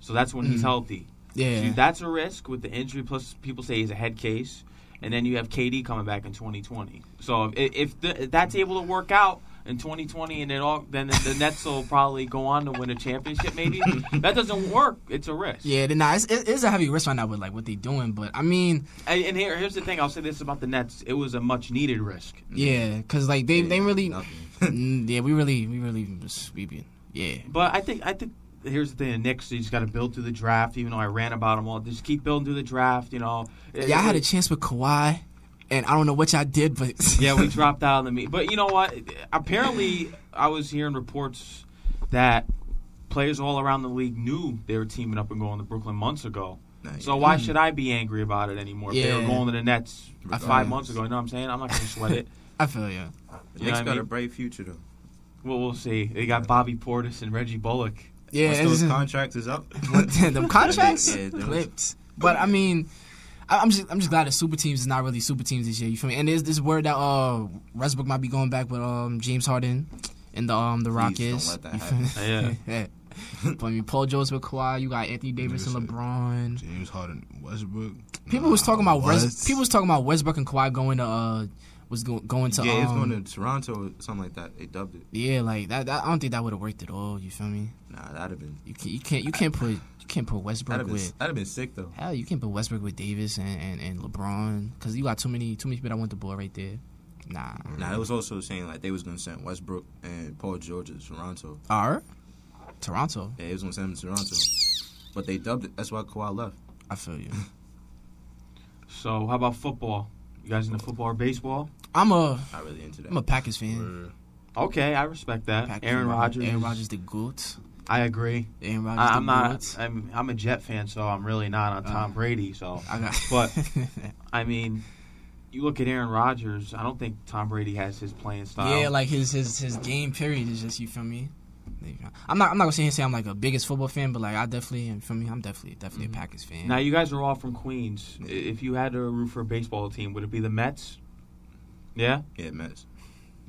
So that's when he's Mhm. healthy. Yeah. See, that's a risk with the injury. Plus, people say he's a head case, and then you have KD coming back in 2020. So if, if, the, if that's able to work out in 2020, and it all, then the Nets will probably go on to win a championship. Maybe that doesn't work. It's a risk. Yeah, then, nah, it's, it's a heavy risk right now with like what they're doing, but I mean, And, and here, here's the thing. I'll say this about the Nets: it was a much needed risk. yeah, because like they they really, Mm, yeah, we really we really just we be yeah. But I think I think here's the thing: the Knicks you just got to build through the draft. Even though I ran about them all, just keep building through the draft. You know. Yeah, I had a chance with Kawhi, and I don't know what y'all did, but yeah, we dropped out of the meet. But you know what? Apparently, I was hearing reports that players all around the league knew they were teaming up and going to Brooklyn months ago. Nah, So why should I be angry about it anymore? If they were going to the Nets I five months ago. You know what I'm saying? I'm not going to sweat it. I feel you. The You Knicks what I got a mean? bright future though. Well, we'll see. They got Bobby Portis and Reggie Bullock. Yeah, Once it's those contracts is up. them contracts Yeah, clipped. But I mean, I- I'm just I'm just glad that super teams is not really super teams this year. You feel me? And there's this word that uh Westbrook might be going back with um James Harden and the um the Please Rockets. don't let that You feel me? Yeah. but I mean, Paul George with Kawhi, you got Anthony Davis and Nigga said- LeBron. James Harden, Westbrook. People was talking about West. West, people was talking about Westbrook and Kawhi going to uh was go, going to yeah, he was um, going to Toronto or something like that. They dubbed it. yeah like that, that I don't think that would have worked at all. You feel me? Nah, that'd have been You can't you can't you can't put you can't put Westbrook that'd have been with that'd have been sick though. hell you can't put Westbrook with Davis and, and, and LeBron because you got too many too many people that want the ball right there. Nah. Nah, it was also saying like they was gonna send Westbrook and Paul George to Toronto. Are Toronto? Yeah, they was gonna send him to Toronto, but they dubbed it. That's why Kawhi left. I feel you. So how about football? You guys into football or baseball? I'm a Not really into that. I'm a Packers fan. Okay, I respect that. Packers Aaron fan. Rodgers. Aaron is- Rodgers the goat. I agree. Aaron Rodgers I, the I'm not. I'm, I'm a Jet fan, so I'm really not on Tom Uh, Brady. So, I got but I mean, you look at Aaron Rodgers. I don't think Tom Brady has his playing style. Yeah, like his his his game period is just you feel me. I'm not I'm not gonna sit here and say I'm like a biggest football fan, but like I definitely you feel me. I'm definitely definitely Mhm. a Packers fan. Now you guys are all from Queens. I- If you had to root for a baseball team, would it be the Mets? Yeah. Yeah, Mets.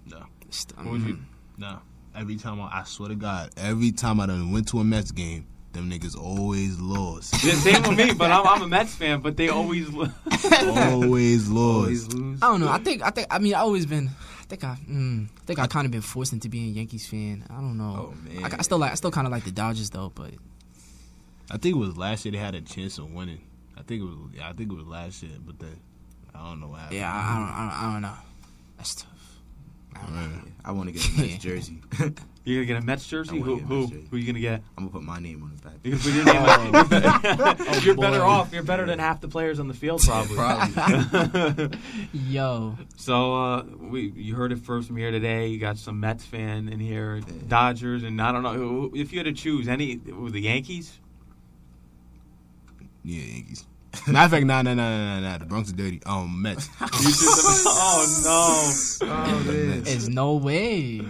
No, St- What would you? no. Every time I, I swear to God, every time I done went to a Mets game, them niggas always lost. Yeah, same with me, but I'm, I'm a Mets fan. But they always lo- always always lose. I don't know. I think I think I mean I always been. I think I mm, I think I kind of been forced into being a Yankees fan. I don't know. Oh man. I, I still like I still kind of like the Dodgers though, but I think it was last year they had a chance of winning. I think it was. Yeah, I think it was last year, but then I don't know what happened. yeah, I, I don't I don't, I don't know. That's tough. Man. I want to get a Mets jersey. You're gonna get a Mets jersey. I Who wanna get a who Mets jersey. who you gonna get? I'm gonna put my name on the back. You can put your name on- Oh, You're better off. You're better than half the players on the field, probably. Probably. Yo, so uh, we you heard it first from here today. You got some Mets fan in here, Dodgers, and I don't know if you had to choose any. With the Yankees, Yeah, Yankees. Matter of fact, nah, nah, nah, nah, nah. The Bronx is dirty. Um, Mets. You choose- oh no! oh, man. there's no way.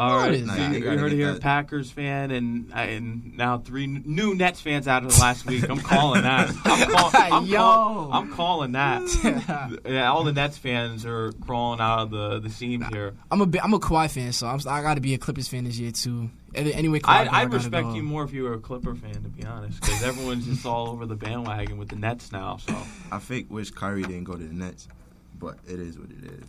All right, is so that? you, You you heard it here, that. Packers fan, and and now three new Nets fans out of the last week. I'm calling that. I'm, call, I'm, Yo. call- I'm calling that. yeah, all the Nets fans are crawling out of the the seams here. I'm a bi- I'm a Kawhi fan, so I'm, I got to be a Clippers fan this year too. Anyway, Kawhi I'd, I I'd gotta respect go. you more if you were a Clipper fan, to be honest, because everyone's just all over the bandwagon with the Nets now. So I fake wish Kyrie didn't go to the Nets, but it is what it is.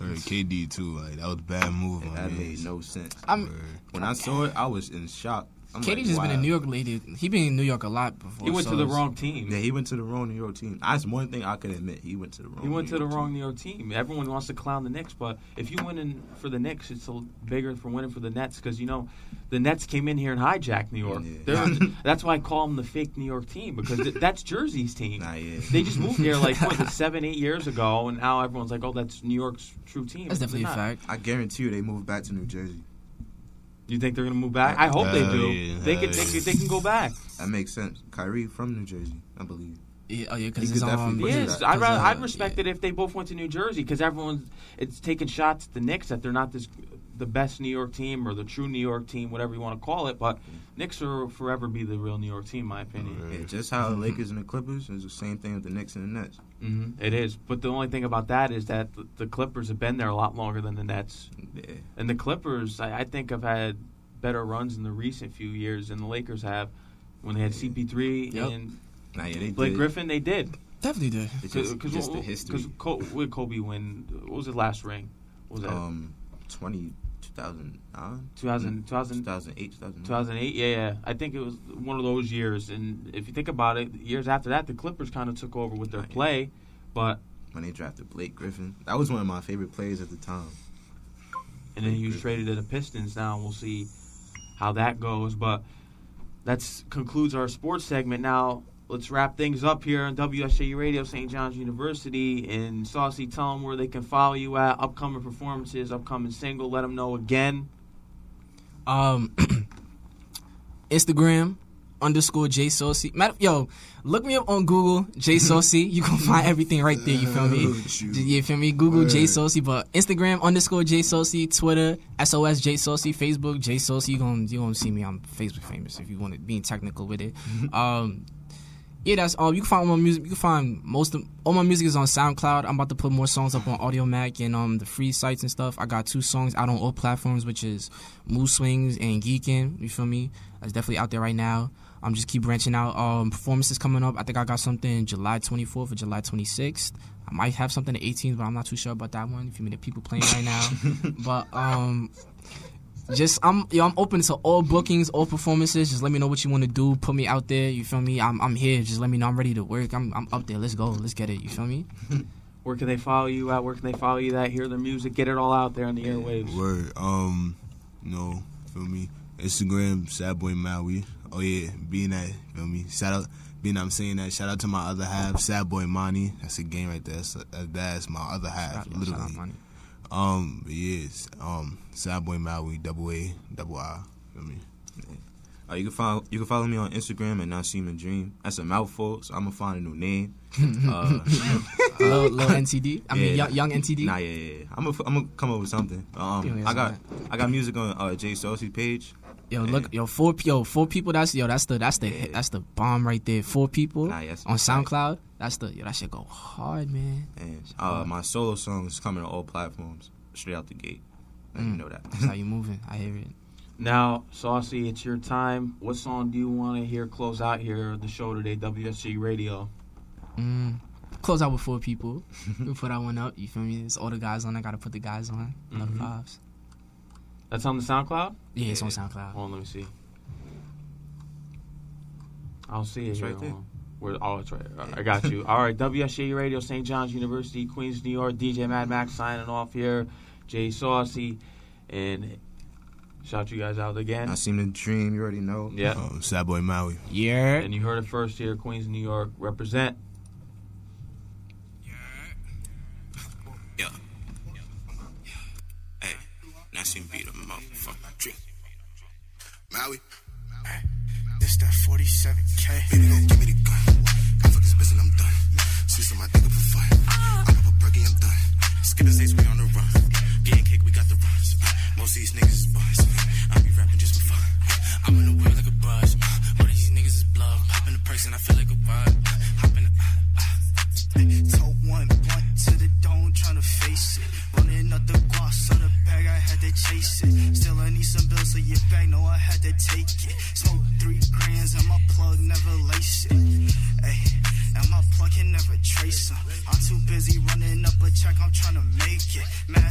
Or KD too. Like that was a bad move. That man. made no sense. I'm When I saw it, I was in shock. I'm KD like, just been in New York lately. He been in New York a lot before. he went so to the wrong team. Yeah, he went to the wrong New York team. That's one thing I can admit. He went to the wrong. He went New to the York wrong team. New York team. Everyone wants to clown the Knicks, but if you win in for the Knicks, it's a bigger for winning for the Nets because you know the Nets came in here and hijacked New York. Yeah. They're- that's why I call them the fake New York team because th- that's Jersey's team. Nah, yeah. They just moved here like what, seven, eight years ago, and now everyone's like, "Oh, that's New York's true team." That's definitely a not. fact. I guarantee you, they moved back to New Jersey. You think they're gonna move back? I hope they Hell do. yeah, they can, they yeah. can, they can go back. That makes sense. Kyrie from New Jersey, I believe. Yeah, oh yeah, He because could it's definitely Yes, you I'd, rather, uh, I'd respect it if they both went to New Jersey because everyone's it's taking shots at the Knicks that they're not this the best New York team or the true New York team, whatever you want to call it. But Knicks will forever be the real New York team, in my opinion. Yeah, just how the Lakers and the Clippers is the same thing with the Knicks and the Nets. hmm It is, but the only thing about that is that the, the Clippers have been there a lot longer than the Nets, Yeah. and the Clippers I, I think have had better runs in the recent few years than the Lakers have. When they had CP3 Yep. and Nah, yeah, they Blake did. Griffin, they did. definitely did. It's just, Cause, just the Because history. Col- Kobe win? What was his last ring? What was that? Um, 20, 2009? 2000, 2000, 2008, 2009. 2008? Yeah, yeah. I think it was one of those years. And if you think about it, years after that, the Clippers kind of took over with their play. But When they drafted Blake Griffin. That was one of my favorite players at the time. and then he was traded to the Pistons. Now we'll see how that goes. But that concludes our sports segment. Now let's wrap things up here on WSJU Radio, St. John's University. And Saucy, tell them where they can follow you at, upcoming performances, upcoming single. Let them know again. Um, Instagram underscore J Saucy. Matter, yo, look me up on Google J Saucy. You can find everything right there. You feel me? shoot. You feel me? Google J Saucy, but Instagram underscore J Saucy, Twitter SOS J Saucy, Facebook J Saucy. You gonna you gonna see me on Facebook famous if you want to being technical with it. um. Yeah, that's all. You can find all my music. You can find most of all my music is on SoundCloud. I'm about to put more songs up on Audiomack and um the free sites and stuff. I got two songs out on all platforms, which is Mood Swings and Geekin. You feel me? That's definitely out there right now. I'm just keep branching out. Um, performances coming up. I think I got something July 24th or July 26th. I might have something the 18th, but I'm not too sure about that one. If you mean the people playing right now, but um, just I'm yo, I'm open to all bookings, all performances. Just let me know what you want to do. Put me out there. You feel me? I'm I'm here. Just let me know I'm ready to work. I'm I'm up there. Let's go. Let's get it. You feel me? Where can they follow you at? Where can they follow you at? Hear the music, get it all out there on the airwaves. Word. Um, no, know, feel me? Instagram, Sad Boy Maaui. Oh yeah, being that, feel me? Shout out, being that I'm saying that. Shout out to my other half, Sad Boy Money. That's a game right there. That's, that's my other half, Shout out- shout literally. out money. Um, but yes, um, Sad Boy Maaui, double A, double I. Feel me? Uh, you can follow you can follow me on Instagram at Naseim Dream. That's a mouthful, so I'm gonna find a new name. Uh, Low, low NTD. I mean, Yeah. young, young NTD. Nah, yeah, yeah. yeah. I'm gonna I'm gonna come up with something. Um, Yeah, yeah, I got something. I got music on uh, Jay Saucy page. Yo, look, yo, four, yo, four people. That's yo, that's the, that's the, Yeah. that's the bomb right there. Four people Nah, yes, on that's SoundCloud. That's the, yo, that shit go hard, man. And uh, my solo song is coming to all platforms straight out the gate. Let you Mm. know that. That's how you moving. I hear it. Now, Saucy, it's your time. What song do you want to hear close out here the show today, WSG Radio? Mm. Close out with four people. we put that one up. You feel me? It's all the guys on. I gotta put the guys on. Love Mhm. vibes. That's on the SoundCloud? Yeah, it's on SoundCloud. Hold on, let me see. I'll see it It's here. right there. On. Where, oh, it's right. All right, I got you. All right, WSJ Radio, St. John's University, Queens, New York. DJ Mad Max signing off here. Jay Saucy, and Shout you guys out again. I seem to dream. You already know. Yeah. Um, Sad Boy Maaui. Yeah. And you heard it first here, Queens, New York. Represent. Yeah. Yeah. Hey, now she beat a motherfucker. Drink. Maui. This that 47K. Baby, don't give me the gun. I fuck this bitch and I'm done. See some my up for fun. I pop a perky, I'm done. Skip the we on the run. Getting cake, we got the runs. Most of these niggas is buzz. I be rapping just for fun. I'm in the world like a buzz. All these niggas is blood. Pop in the person, I feel like a bud. To chase it. Still, I need some bills, so your bag, know I had to take it. Smoke three grands, and my plug never lace it. Ay, and my plug can never trace them. I'm too busy running up a check, I'm tryna make it. Mask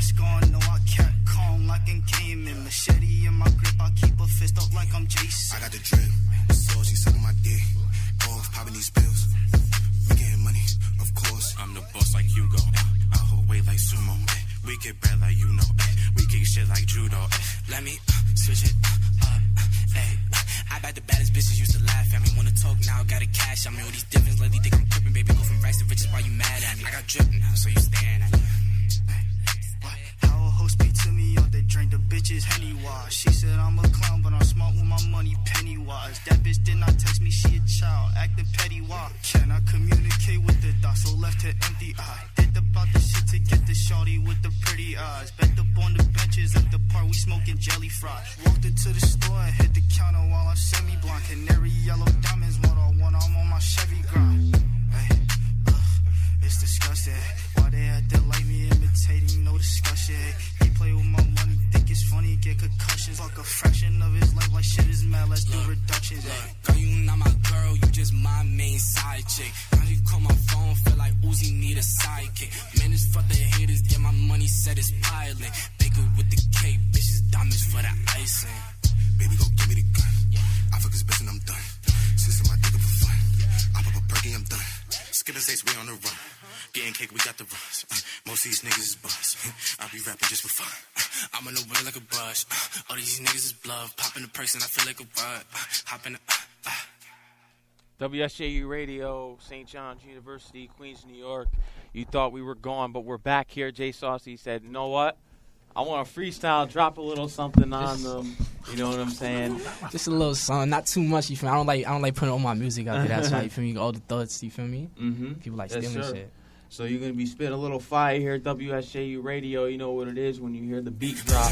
bud. Hop uh, WSJU Radio, St. John's University, Queens, New York. You thought we were gone, but we're back here. Jay Saucy said, you know what? I want to freestyle, drop a little something on them. You know what I'm saying? Just a little song, not too much. You feel me? I don't like I don't like putting all my music out there. That's why you feel me. All the thoughts, you feel me? Mm-hmm. People like Yes, stealing sir. shit. So you're gonna be spitting a little fire here at WSJU Radio. You know what it is when you hear the beat drop.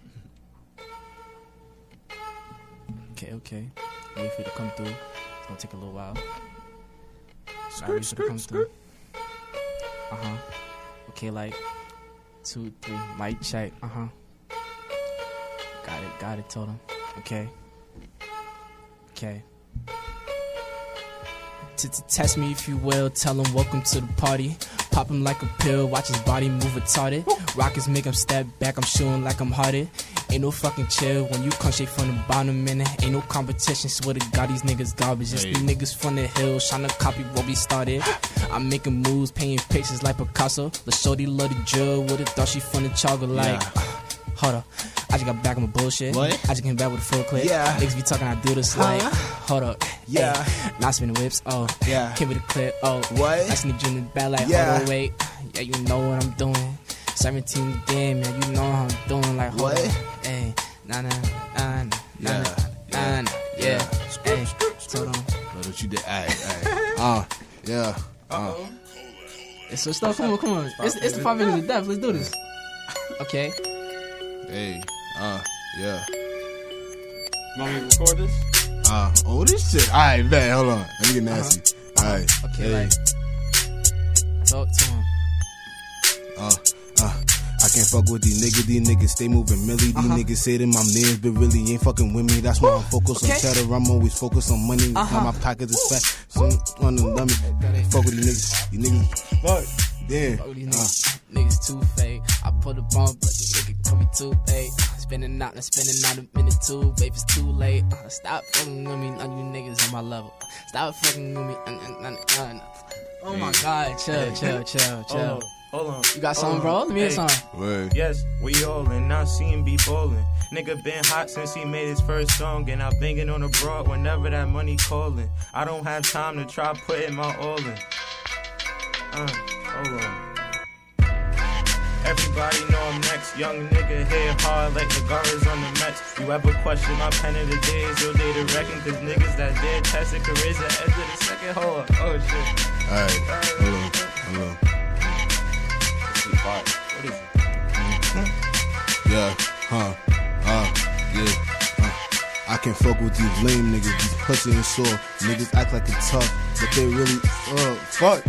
Okay. Wait for it to come through. It's gonna take a little while. Sorry, wait for it to come through. Uh huh. Okay, like two, three. Mic check. Uh huh. Got it. Got it. Told him. Okay. Okay. To Test me if you will. Tell him welcome to the party. Pop him like a pill. Watch his body move retarded. Rockets make him step back. I'm shooting like I'm hearted. Ain't no fucking chill when you come straight from the bottom man. ain't no competition. Swear to God, these niggas garbage. Just Hey. the niggas from the hills trying to copy what we started. I'm making moves, painting pictures like Picasso. The shorty love the drill. Would've thought she from the chocolate like. Hold up. I just got back on my bullshit. What? I just came back with a full clip. Yeah. Niggas be talking, I do this like. Hold up. Yeah. Not spinning whips. Oh. Yeah. Give me a clip. Oh. What? I sneak you in the back like, Yeah. hold on, wait. Yeah, you know what I'm doing. 17 game, yeah, you know how I'm doing. Like, hold What? on. Hey, nah, nah, nah, nah, Yeah. nah, nah, nah, yeah. Hey, told him. Know what you did. Alright, alright. Uh, yeah. Uh, It's so stuff. Come on, come on. It's, it's the five minutes of death. Let's do this. Okay. hey. Uh, yeah. You want me to record this? Uh, oh, this shit. Alright, man. Hold on. Let me get nasty. Alright. Okay, Hey. like. Talk to him. Uh, uh. I can't fuck with these niggas. These niggas stay moving milly. These Uh-huh. niggas say they my mans, but really ain't fucking with me. That's why I'm focused okay. on cheddar. I'm always focused on money. Uh-huh. Now my pockets is fat. So on the love me. Fuck with these niggas. These niggas. Fuck. Yeah. Fuck with these Uh. niggas. Niggas too fake. I put a bump, but the nigga call me too fake. Spinning out and spinning out a minute too, babe. It's too late. Uh, stop fucking with me, none of you niggas on my level. Stop fucking with me. Uh, uh, uh, uh, uh. Oh my god, chill, chill, chill, chill. Hold on, hold on. You got something, bro? Let me hear Hey. something. Word. Yes, we all in. Now see him be bowling. Nigga been hot since he made his first song, and I'm banging on the broad whenever that money calling. I don't have time to try putting my all in. Uh, hold on. Everybody know I'm next. Young nigga hit hard like the guards on the Mets. You ever question my pen of the days? Your day to reckon, cause niggas that did test tested careers at edge of the second hole. Oh shit. Alright. Hold on. On. What is it? Yeah, huh, uh, yeah, uh. I can't fuck with these lame niggas, these pussy and sore. Niggas act like it's tough, but they really, uh, fuck.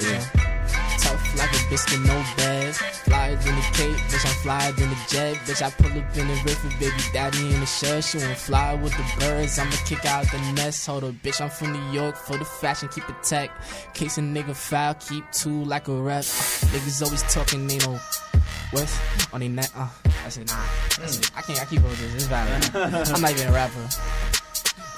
Yeah, yeah. Tough like a biscuit, no bags. Flyer than the cape, bitch, I'm flyer than the jet. Bitch, I pull up in the river, baby daddy in the shirt. She won't fly with the birds, I'ma kick out the nest. Hold up, bitch, I'm from New York for the fashion, keep it tech. Case a nigga foul, keep two like a rep. Niggas always talking, they know what on their neck. Uh, I said, nah, that's it. I can't, I keep up with this. It's valid. I'm not even a rapper.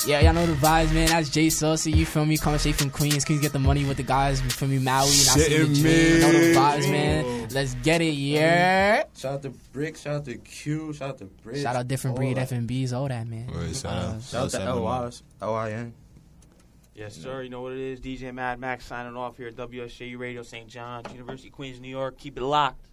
Yeah, y'all know the vibes, man. That's Jay Saucy. You feel me? Coming straight from Queens. Queens get the money with the guys. You feel me? Maaui. And I see the Shitting dream. You know the me. vibes, man. Let's get it, yeah. Shout out to Brick, shout out to Q, shout out to Bridge. Shout out different all breed that. FMBs, all that, man. Word, shout Uh, out. Shout out to LYs, L-I-N. Yes, sir. You know what it is. DJ Mad Max signing off here at WSJU Radio St. John's, University Queens, New York. Keep it locked.